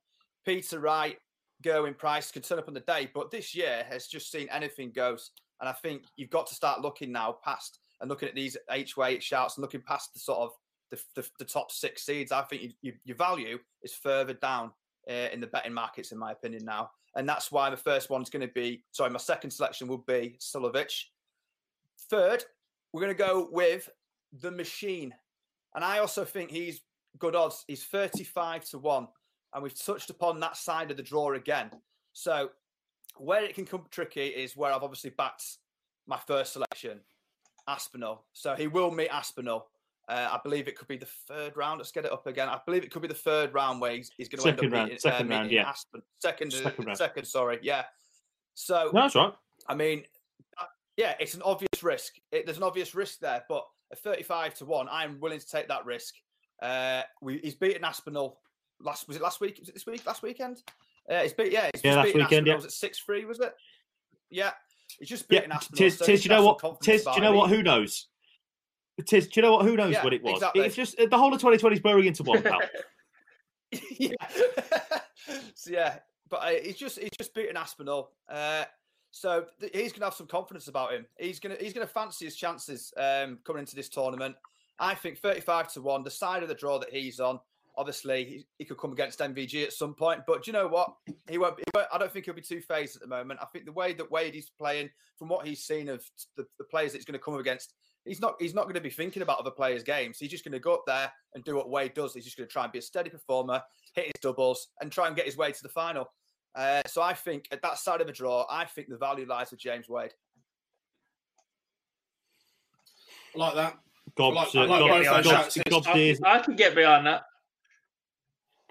Peter Wright, Gerwyn Price could turn up on the day, but this year has just seen anything goes. And I think you've got to start looking now past and looking at these H way shouts and looking past the sort of the, the, the top six seeds. I think you, you, your value is further down uh, in the betting markets, in my opinion, now. And that's why the first one's going to be sorry, my second selection will be Suljović. Third, we're going to go with the machine. And I also think he's good odds. He's 35 to 1. And we've touched upon that side of the draw again. So where it can come tricky is where I've obviously backed my first selection, Aspinall. So he will meet Aspinall. Uh, I believe it could be the third round. Let's get it up again. I believe it could be the third round where he's, he's going to end Second up round, meeting, second uh, round, yeah. Aspen. Second, Second round. second, sorry, yeah. So No, that's right. I mean, uh, yeah, it's an obvious risk. It, there's an obvious risk there, but at 35 to 1, I'm willing to take that risk. Uh, we, he's beaten Aspinall last, was it last week? Was it this week? Last weekend? Uh, he's beat, yeah, he's Yeah, last beaten weekend, Aspinall. yeah. Was it 6 3, was it? Yeah. He's just Yeah, Aspinall. Tiz, so he you know what? Tiz, do you know what? Who knows? Tiz, do you know what? Who knows Yeah, what it was? exactly. It's just the whole of 2020 is blurring into one, pal. yeah. so yeah, but uh, he's just he's just beaten Aspinall. Uh, so th- he's gonna have some confidence about him. He's gonna he's gonna fancy his chances um, coming into this tournament. I think 35 to one, the side of the draw that he's on. Obviously, he, he, could come against MVG at some point, but do you know what? He won't, he won't. I don't think he'll be two phased at the moment. I think the way that Wade is playing, from what he's seen of the, the players that he's going to come against, he's not he's not going to be thinking about other players' games. He's just going to go up there and do what Wade does. He's just going to try and be a steady performer, hit his doubles, and try and get his way to the final. Uh, so I think at that side of the draw, I think the value lies with James Wade. I like that. Gobs, I, like, I, like Gobs, Gobs, I, I can get behind that.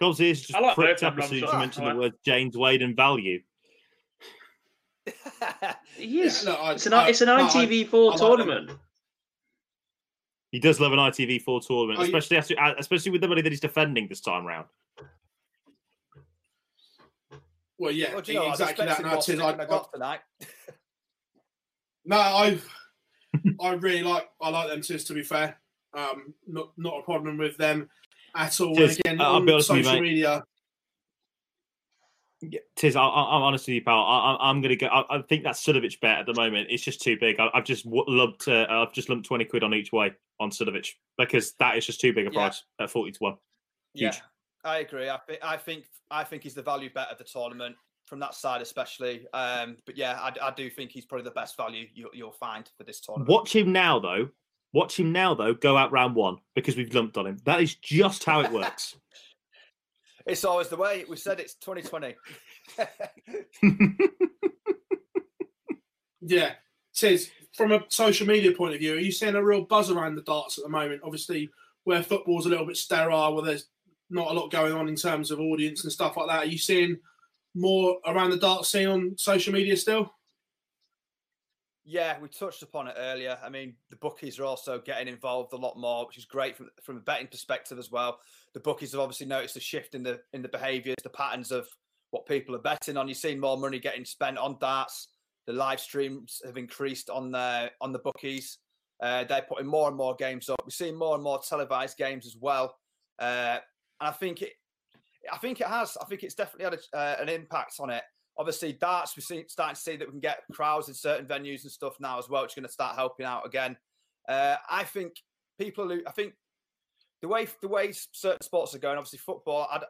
Gobs ears just like pricked up as soon as you mentioned the word James Wade and value. yes, yeah, no, it's an it's an ITV4 tournament. He does love an ITV4 tournament, oh, especially after, uh, especially with the money that he's defending this time round. Well, yeah, well, you know, exactly that. No, Tiz, I, I got tonight. no, I, I really like I like them too. To be fair, um, not not a problem with them at all. Tiz, again, I'll be honest social with you, media. Yeah, Tiz, I, am honest with you, pal. I, am going to go. I, I, think that's Suljović bet at the moment. It's just too big. I, have just lumped. Uh, I've just lumped twenty quid on each way on Suljović because that is just too big a price yeah. at forty to one. Huge. Yeah, I agree. I, th- I think I think he's the value bet of the tournament from that side, especially. Um, but yeah, I, I, do think he's probably the best value you, will find for this tournament. Watch him now, though. Watch him now, though. Go out round one because we've lumped on him. That is just how it works. it's always the way we said. It's 2020. yeah, says from a social media point of view, are you seeing a real buzz around the darts at the moment? Obviously, where football's a little bit sterile, where there's not a lot going on in terms of audience and stuff like that. Are you seeing more around the darts scene on social media still? Yeah, we touched upon it earlier. I mean, the bookies are also getting involved a lot more, which is great from from a betting perspective as well. The bookies have obviously noticed a shift in the in the behaviours, the patterns of what people are betting on. You've seen more money getting spent on darts. The live streams have increased on the on the bookies. Uh, they're putting more and more games up. We're seeing more and more televised games as well. Uh, and I think it, I think it has. I think it's definitely had a, uh, an impact on it. Obviously, darts we're starting to see that we can get crowds in certain venues and stuff now as well, which is going to start helping out again. Uh, I think people I think the way the way certain sports are going, obviously football, I'd,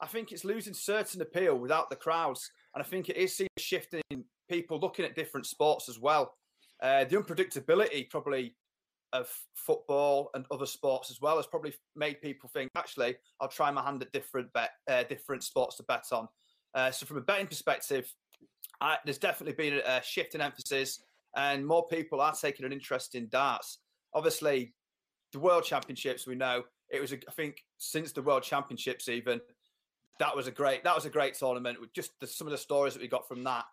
I think it's losing certain appeal without the crowds, and I think it is seeing a shift in people looking at different sports as well. Uh, the unpredictability probably of football and other sports as well has probably made people think actually I'll try my hand at different bet uh, different sports to bet on. Uh, so from a betting perspective, I, there's definitely been a, shift in emphasis, and more people are taking an interest in darts. Obviously, the World Championships we know it was a, I think since the World Championships even that was a great that was a great tournament. With just the, some of the stories that we got from that.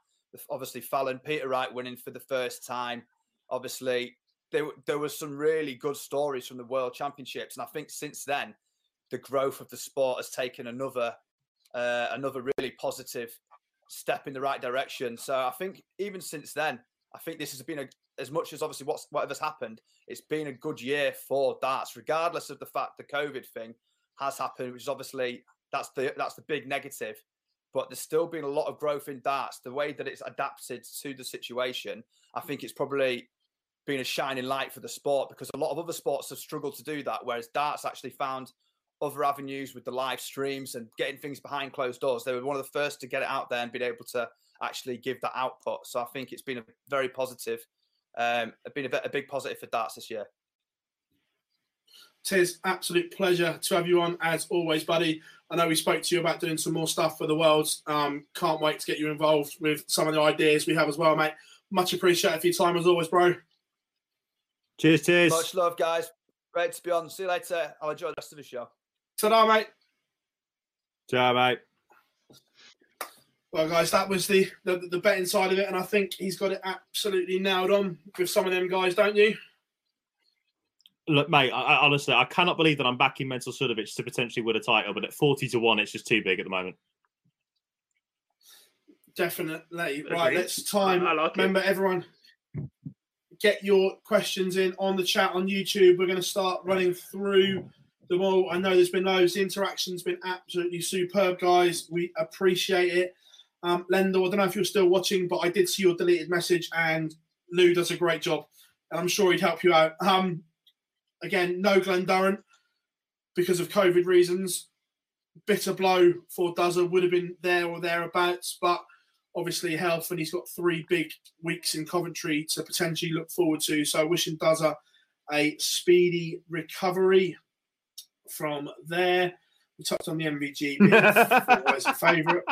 Obviously, Fallon, Peter Wright winning for the first time. Obviously, there, there was some really good stories from the World Championships, and I think since then, the growth of the sport has taken another uh, another really positive step in the right direction. So I think even since then, I think this has been a, as much as obviously what's whatever's happened, it's been a good year for darts, regardless of the fact the COVID thing has happened, which is obviously that's the that's the big negative. But there's still been a lot of growth in darts. The way that it's adapted to the situation, I think it's probably been a shining light for the sport because a lot of other sports have struggled to do that, whereas darts actually found other avenues with the live streams and getting things behind closed doors. They were one of the first to get it out there and be able to actually give that output. So I think it's been a very positive, um, been a, a big positive for darts this year. Tiz absolute pleasure to have you on as always, buddy. I know we spoke to you about doing some more stuff for the Worlds. Um, can't wait to get you involved with some of the ideas we have as well, mate. Much appreciated for your time as always, bro. Cheers, cheers. Much love, guys. Great to be on. See you later. I'll enjoy the rest of the show. Ta-da, mate. Ciao, mate. Well, guys, that was the, the, the betting side of it, and I think he's got it absolutely nailed on with some of them guys, don't you? Look, mate, I, I, honestly, I cannot believe that I'm backing Mensur Suljović to potentially win a title, but at 40 to 1, it's just too big at the moment. Definitely. Right, let's time. I Like Remember, it. everyone, get your questions in on the chat on YouTube. We're going to start running through them all. I know there's been loads. The interaction's been absolutely superb, guys. We appreciate it. Um, Lendo, I don't know if you're still watching, but I did see your deleted message, and Lou does a great job, and I'm sure he'd help you out. Um, again, no Glen Durrant because of COVID reasons. bitter blow for Dozer would have been there or thereabouts, but obviously health, and he's got three big weeks in Coventry to potentially look forward to. So wishing Dozer a speedy recovery from there. We touched on the MVG, being always a favourite.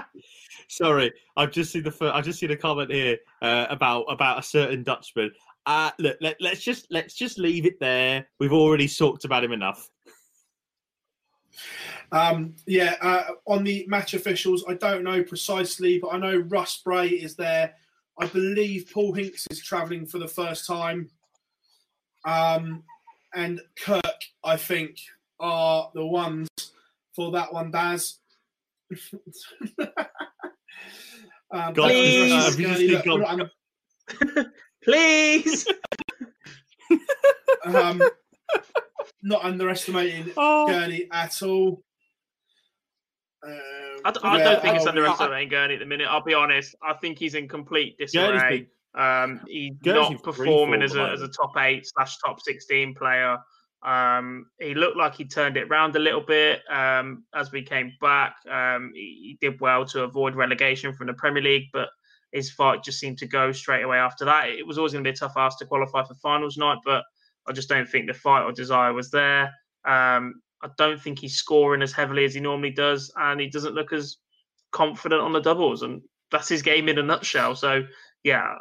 Sorry, I've just seen the fir- I've just seen a comment here uh, about about a certain Dutchman. Uh, look, let, let's just let's just leave it there. We've already talked about him enough. Um, yeah, uh, on the match officials, I don't know precisely, but I know Russ Bray is there. I believe Paul Hinks is travelling for the first time. Um, and Kirk, I think, are the ones for that one, Daz. um, God, Please. have you just been look, Please. um, not underestimating Oh, Gurney at all. Um, I, d- I yeah, don't think it's underestimating Gurney at the minute. I'll be honest. I think he's in complete disarray. Um, he's Gurney's not performing as a, as a top eight slash top sixteen player. Um, he looked like he turned it round a little bit um, as we came back. Um, he, he did well to avoid relegation from the Premier League, but his fight just seemed to go straight away after that. It was always going to be a tough ask to qualify for finals night, but I just don't think the fight or desire was there. Um, I don't think he's scoring as heavily as he normally does, and he doesn't look as confident on the doubles, and that's his game in a nutshell. So, yeah,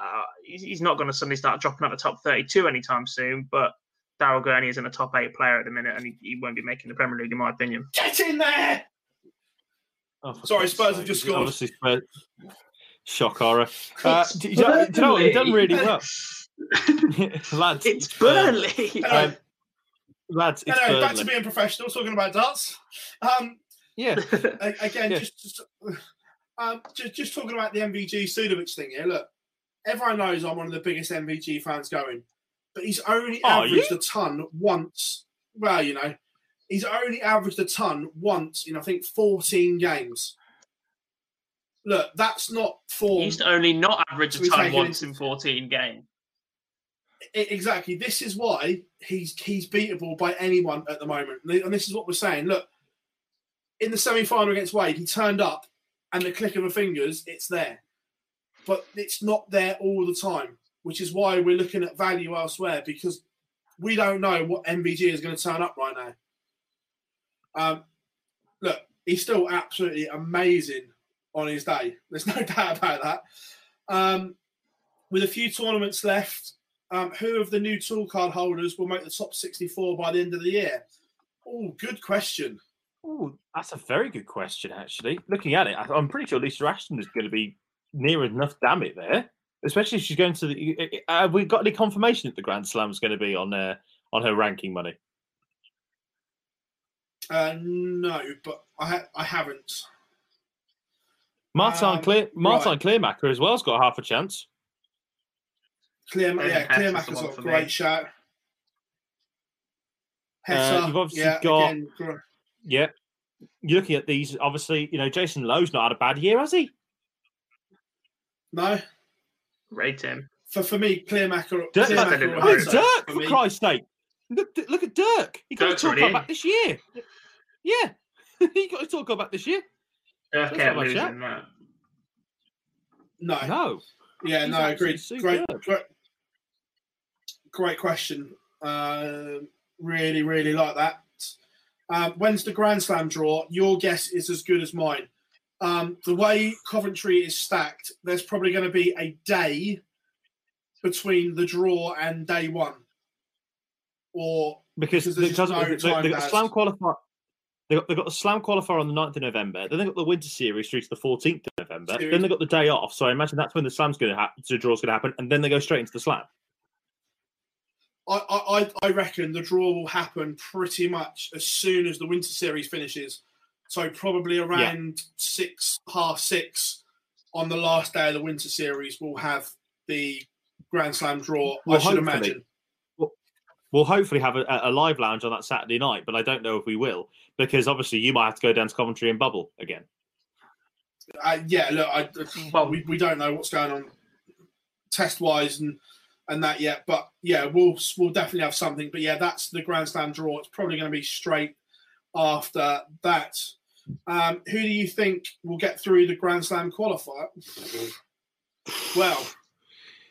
uh, he's, he's not going to suddenly start dropping out the top 32 anytime soon, but Daryl Gurney isn't a top eight player at the minute, and he, he won't be making the Premier League, in my opinion. Get in there! oh, for Sorry, God's Spurs have just scored. Obviously, Spurs. Shock horror. Uh, do, you know, do you know what? They've done really well, lads. It's Burnley. Hello. um, lads, it's Anyway, back to being professional, talking about darts. Um, Yeah, again, Yeah. just just, um, just just talking about the MVG Suljović thing here. Look, everyone knows I'm one of the biggest MVG fans going, but he's only Are averaged you? a ton once. Well, you know, he's only averaged a ton once in I think 14 games. Look, that's not he He's only not averaged a ton once in 14 games. Exactly. This is why he's he's beatable by anyone at the moment, and this is what we're saying. Look, in the semi-final against Wade, he turned up, and the click of a fingers, it's there, but it's not there all the time, which is why we're looking at value elsewhere because we don't know what MVG is going to turn up right now. Um, look, he's still absolutely amazing on his day. There's no doubt about that. Um, with a few tournaments left, um, who of the new tour card holders will make the top 64 by the end of the year? Oh, good question. Ooh, that's a very good question, actually. Looking at it, I- I'm pretty sure Lisa Ashton is going to be near enough, damn it, there. Especially if she's going to the. uh, Have we got any confirmation that the Grand Slam is going to be on uh, on her ranking money? Uh, no, but I ha- I haven't. Martin Um, Clear Martin right. As well has got half a chance. Clear, Maybe yeah, Hess Clear is the got a great me. shout. Uh, you've obviously yeah, got- again, gr- Yeah. You're looking at these, obviously, you know, Jason Lowe's not had a bad year, has he? no. Rate him. For for me, Kleermaker. Dirk, Clear like Macker that in will the Oh, Dirk, Dirk, for for. Christ's sake. Look, look at Dirk. He got Dirk's to talk about in. this year. Yeah. he got to talk about this year. Dirk That's ain't not my shout. losing that. No. No. Yeah, He's no, agreed. absolutely Great, great, great question. Um really, really like that. Um, when's the Grand Slam draw? Your guess is as good as mine. Um, the way Coventry is stacked, there's probably going to be a day between the draw and day one, or Because, Because no they, time they got slam qualifier. They got, they got the slam qualifier on the 9th of November. Then they got the winter series through to the 14th of November. Then they got the day off. So I imagine that's when the slam's going to happen. The draw's going to happen, and then they go straight into the slam. I, I, I- I reckon the draw will happen pretty much as soon as the winter series finishes. So probably around six, half six on the last day of the winter series, we'll have the Grand Slam draw. Well, I should hopefully. imagine. We'll hopefully have a, a live lounge on that Saturday night, but I don't know if we will because obviously you might have to go down to Coventry and bubble again. Uh, yeah, look, I, Well- we, we don't know what's going on test wise and and that yet, but yeah, we'll we'll definitely have something. But yeah, that's the Grand Slam draw. It's probably going to be straight after that. Um, who do you think will get through the Grand Slam qualifier? Well,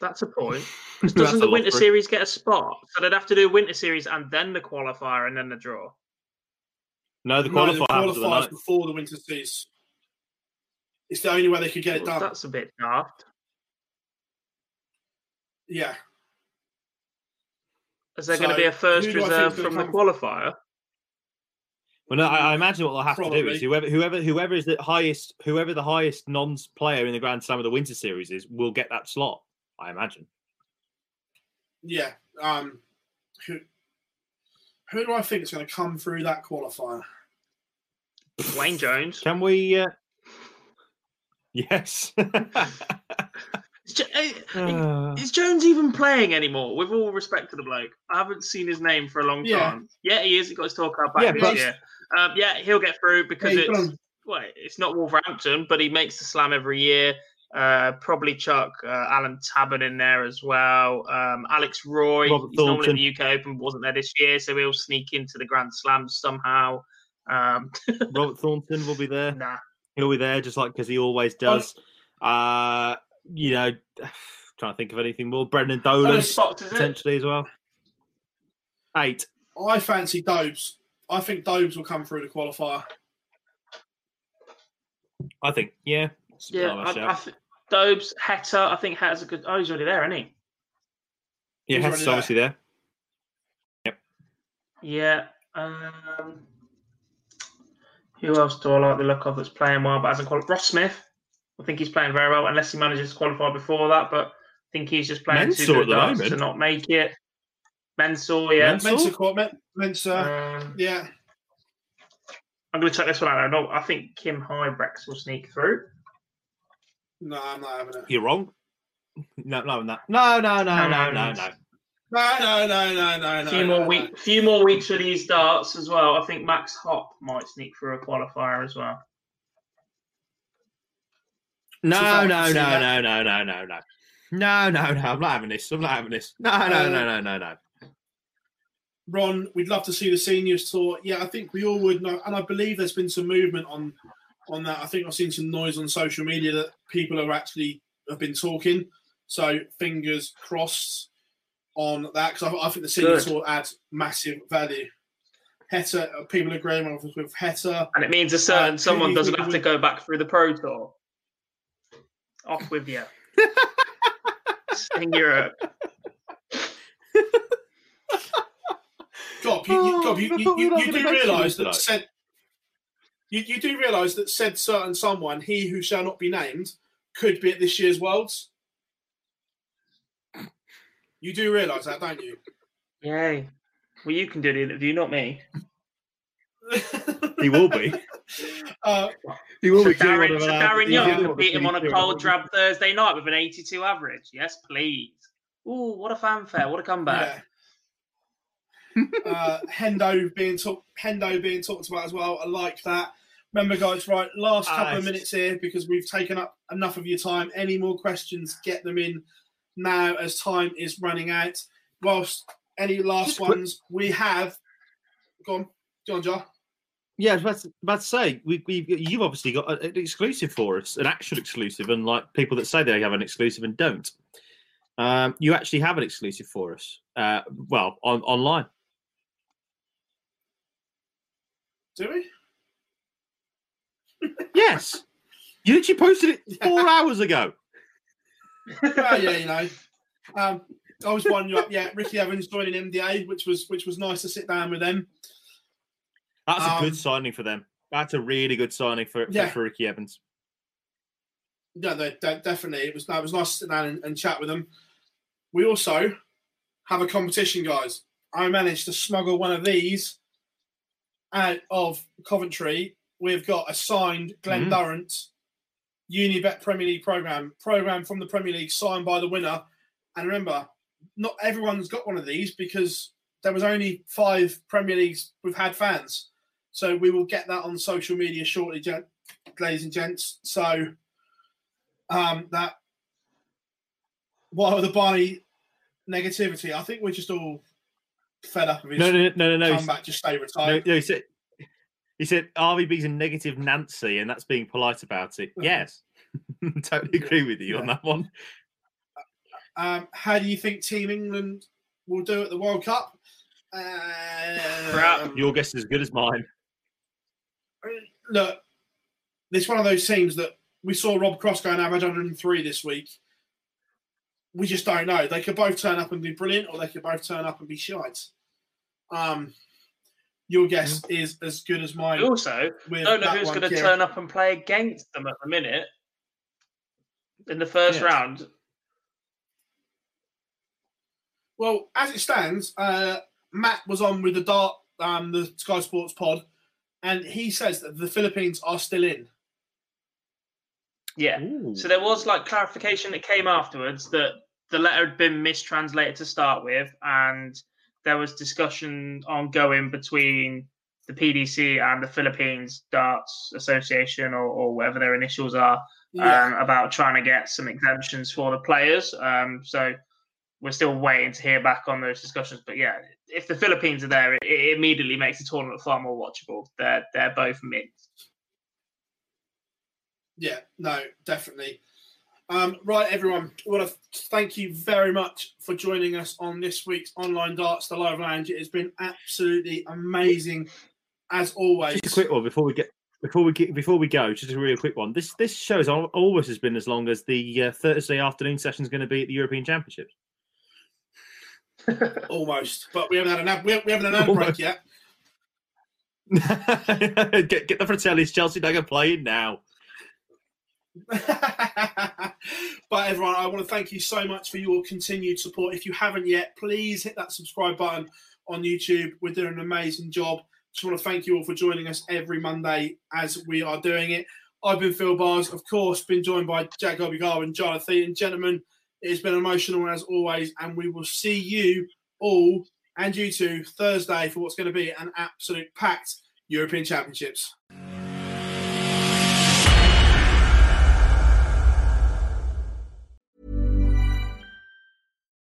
That's a point. Doesn't the Winter Series get a spot? So they'd have to do Winter Series and then the qualifier and then the draw. No, the qualifier the happens at the qualifiers night. before the Winter Series. It's the only way they could get it Well, done. that's a bit daft. Yeah. Is there going to be a first who do I think's reserve from the qualifier? Well, no, I, I imagine what they'll have to do is whoever, whoever, whoever is the highest, whoever the highest non-player in the Grand Slam of the Winter Series is, will get that slot. I imagine. Yeah. Um, who, who do I think is going to come through that qualifier? Wayne Jones. Can we? Uh... Yes. Is, eh, Uh, is Jones even playing anymore? With all respect to the bloke, I haven't seen his name for a long Yeah. time. Yeah, he is. He got his talk up back Yeah, this but- year. Um, yeah, he'll get through because Yeah, he's well, it's not Wolverhampton, but he makes the slam every year. Uh, probably chuck uh, Alan Tabern in there as well. Um, Alex Roy, Robert he's normally Thornton. at the UK Open, wasn't there this year, so he'll sneak into the Grand Slams somehow. Um, Robert Thornton will be there. nah, He'll be there just like because he always does. Uh, you know, trying to think of anything more. Brendan Dolan many spots is it? potentially as well. Eight. I fancy Dobes. I think Dobes will come through the qualifier. I think. Yeah. It's a yeah, I, I th- Dobes, Heta. I think Heta's a good. Oh, he's already there, isn't he? yeah, he's Hess already is obviously there. Yep. Yeah. Um, who else do I like the look of that's playing well but hasn't qualified? Ross Smith. I think he's playing very well, unless he manages to qualify before that. But I think he's just playing Mensah too at the moment. to not make it. Mensah, yeah. Mensah? Mensa, quite- Um, yeah. I'm going to check this one out. No, I think Kim Huybrechts will sneak through. No, I'm not having it. You're wrong. No, no, no, no, no, no, no, no, no. No, no, no, no, no, no. few no, more no. week, few more weeks for these darts as well. I think Max Hopp might sneak through a qualifier as well. No, So no, no, no, no, no, no, no. No, no, no. I'm not having this. I'm not having this. No, no, Uh, no, no, no, no. Ron, we'd love to see the seniors tour. Yeah, I think we all would know, and I believe there's been some movement on on that. I think I've seen some noise on social media that people are actually have been talking. So fingers crossed on that because I, I think the senior Good. tour adds massive value. Heta, uh, people agreeing with, with Heta. And it means a certain Uh, someone doesn't have to go back through the pro tour. Off with you. Sing Europe. Gob, you, you, Gob, you, you, you, you do realise that said you, you do realise that said certain someone, he who shall not be named, could be at this year's Worlds. You do realise that, don't you? Yay. Well, you can do the interview, not me. He will be. uh, He will So be. doing Darren, whatever so Darren Young doing can beat him on a cold, drab Thursday night with an 82 average. Yes, please. Ooh, what a fanfare. What a comeback. yeah. uh, Hendo being talked, Hendo being talked about as well. I like that. Remember, guys, right? Last couple of minutes here because we've taken up enough of your time. Any more questions? Get them in now as time is running out. Whilst any last Just quick- ones we have. Go on, John Jar. Yeah, I was about to, about to say we, we you've obviously got an exclusive for us, an actual exclusive, unlike people that say they have an exclusive and don't. Um, you actually have an exclusive for us. Uh, well, on online. Do we? Yes, you literally posted it four hours ago. well, yeah, you know. Um, I was winding you up. Yeah, Ricky Evans joining MDA, which was which was nice to sit down with them. That's a Um, good signing for them. That's a really good signing for for, Yeah. for Ricky Evans. Yeah, definitely. It was it was nice to sit down and, and chat with them. We also have a competition, guys. I managed to smuggle one of these out of Coventry. We've got a signed Glen Mm. Durrant Unibet Premier League program, program from the Premier League, signed by the winner. And remember, not everyone's got one of these because there was only five Premier Leagues we've had fans. So we will get that on social media shortly, gent- ladies and gents. So um, that while the Barney negativity, I think we're just all fed up of his No, no, no, no, no. comeback. Just stay retired. no, he said, He said RVB's a negative Nancy, and that's being polite about it. Yes, totally agree with you yeah. on that one. Um, how do you think Team England will do at the World Cup? Uh, Your guess is as good as mine. Look, it's one of those teams that we saw Rob Cross go and average 103 this week. We just don't know. They could both turn up and be brilliant, or they could both turn up and be shite. Um, your guess mm-hmm. is as good as mine. Also, don't know who's going to turn up and play against them at the minute in the first round. Well, as it stands, uh, Matt was on with the Dart, um, the Sky Sports pod, and he says that the Philippines are still in. Yeah. Ooh. So there was like clarification that came afterwards that the letter had been mistranslated to start with, and there was discussion ongoing between the PDC and the Philippines Darts Association, or, or whatever their initials are, yeah. um, about trying to get some exemptions for the players. Um, so we're still waiting to hear back on those discussions. But yeah, if the Philippines are there, it, it immediately makes the tournament far more watchable. They're they're both mints. Yeah, no, definitely. Um, right, everyone, I want to thank you very much for joining us on this week's Online Darts, the Live Lounge. It has been absolutely amazing, as always. Just a quick one before we get before we get before we go. Just a really quick one. This this show has always has been as long as the uh, Thursday afternoon session is going to be at the European Championships. Almost, but we haven't had an we haven't had an ad break yet. get get the Fratellis Chelsea Dagger playing now. but everyone, I want to thank you so much for your continued support. If you haven't yet, please hit that subscribe button on YouTube. We're doing an amazing job. Just want to thank you all for joining us every Monday as we are doing it. I've been Phill Barrs, of course, been joined by Jack Obigar and Jonathan. And gentlemen, it has been emotional as always, and we will see you all and you two Thursday for what's going to be an absolute packed European Championships.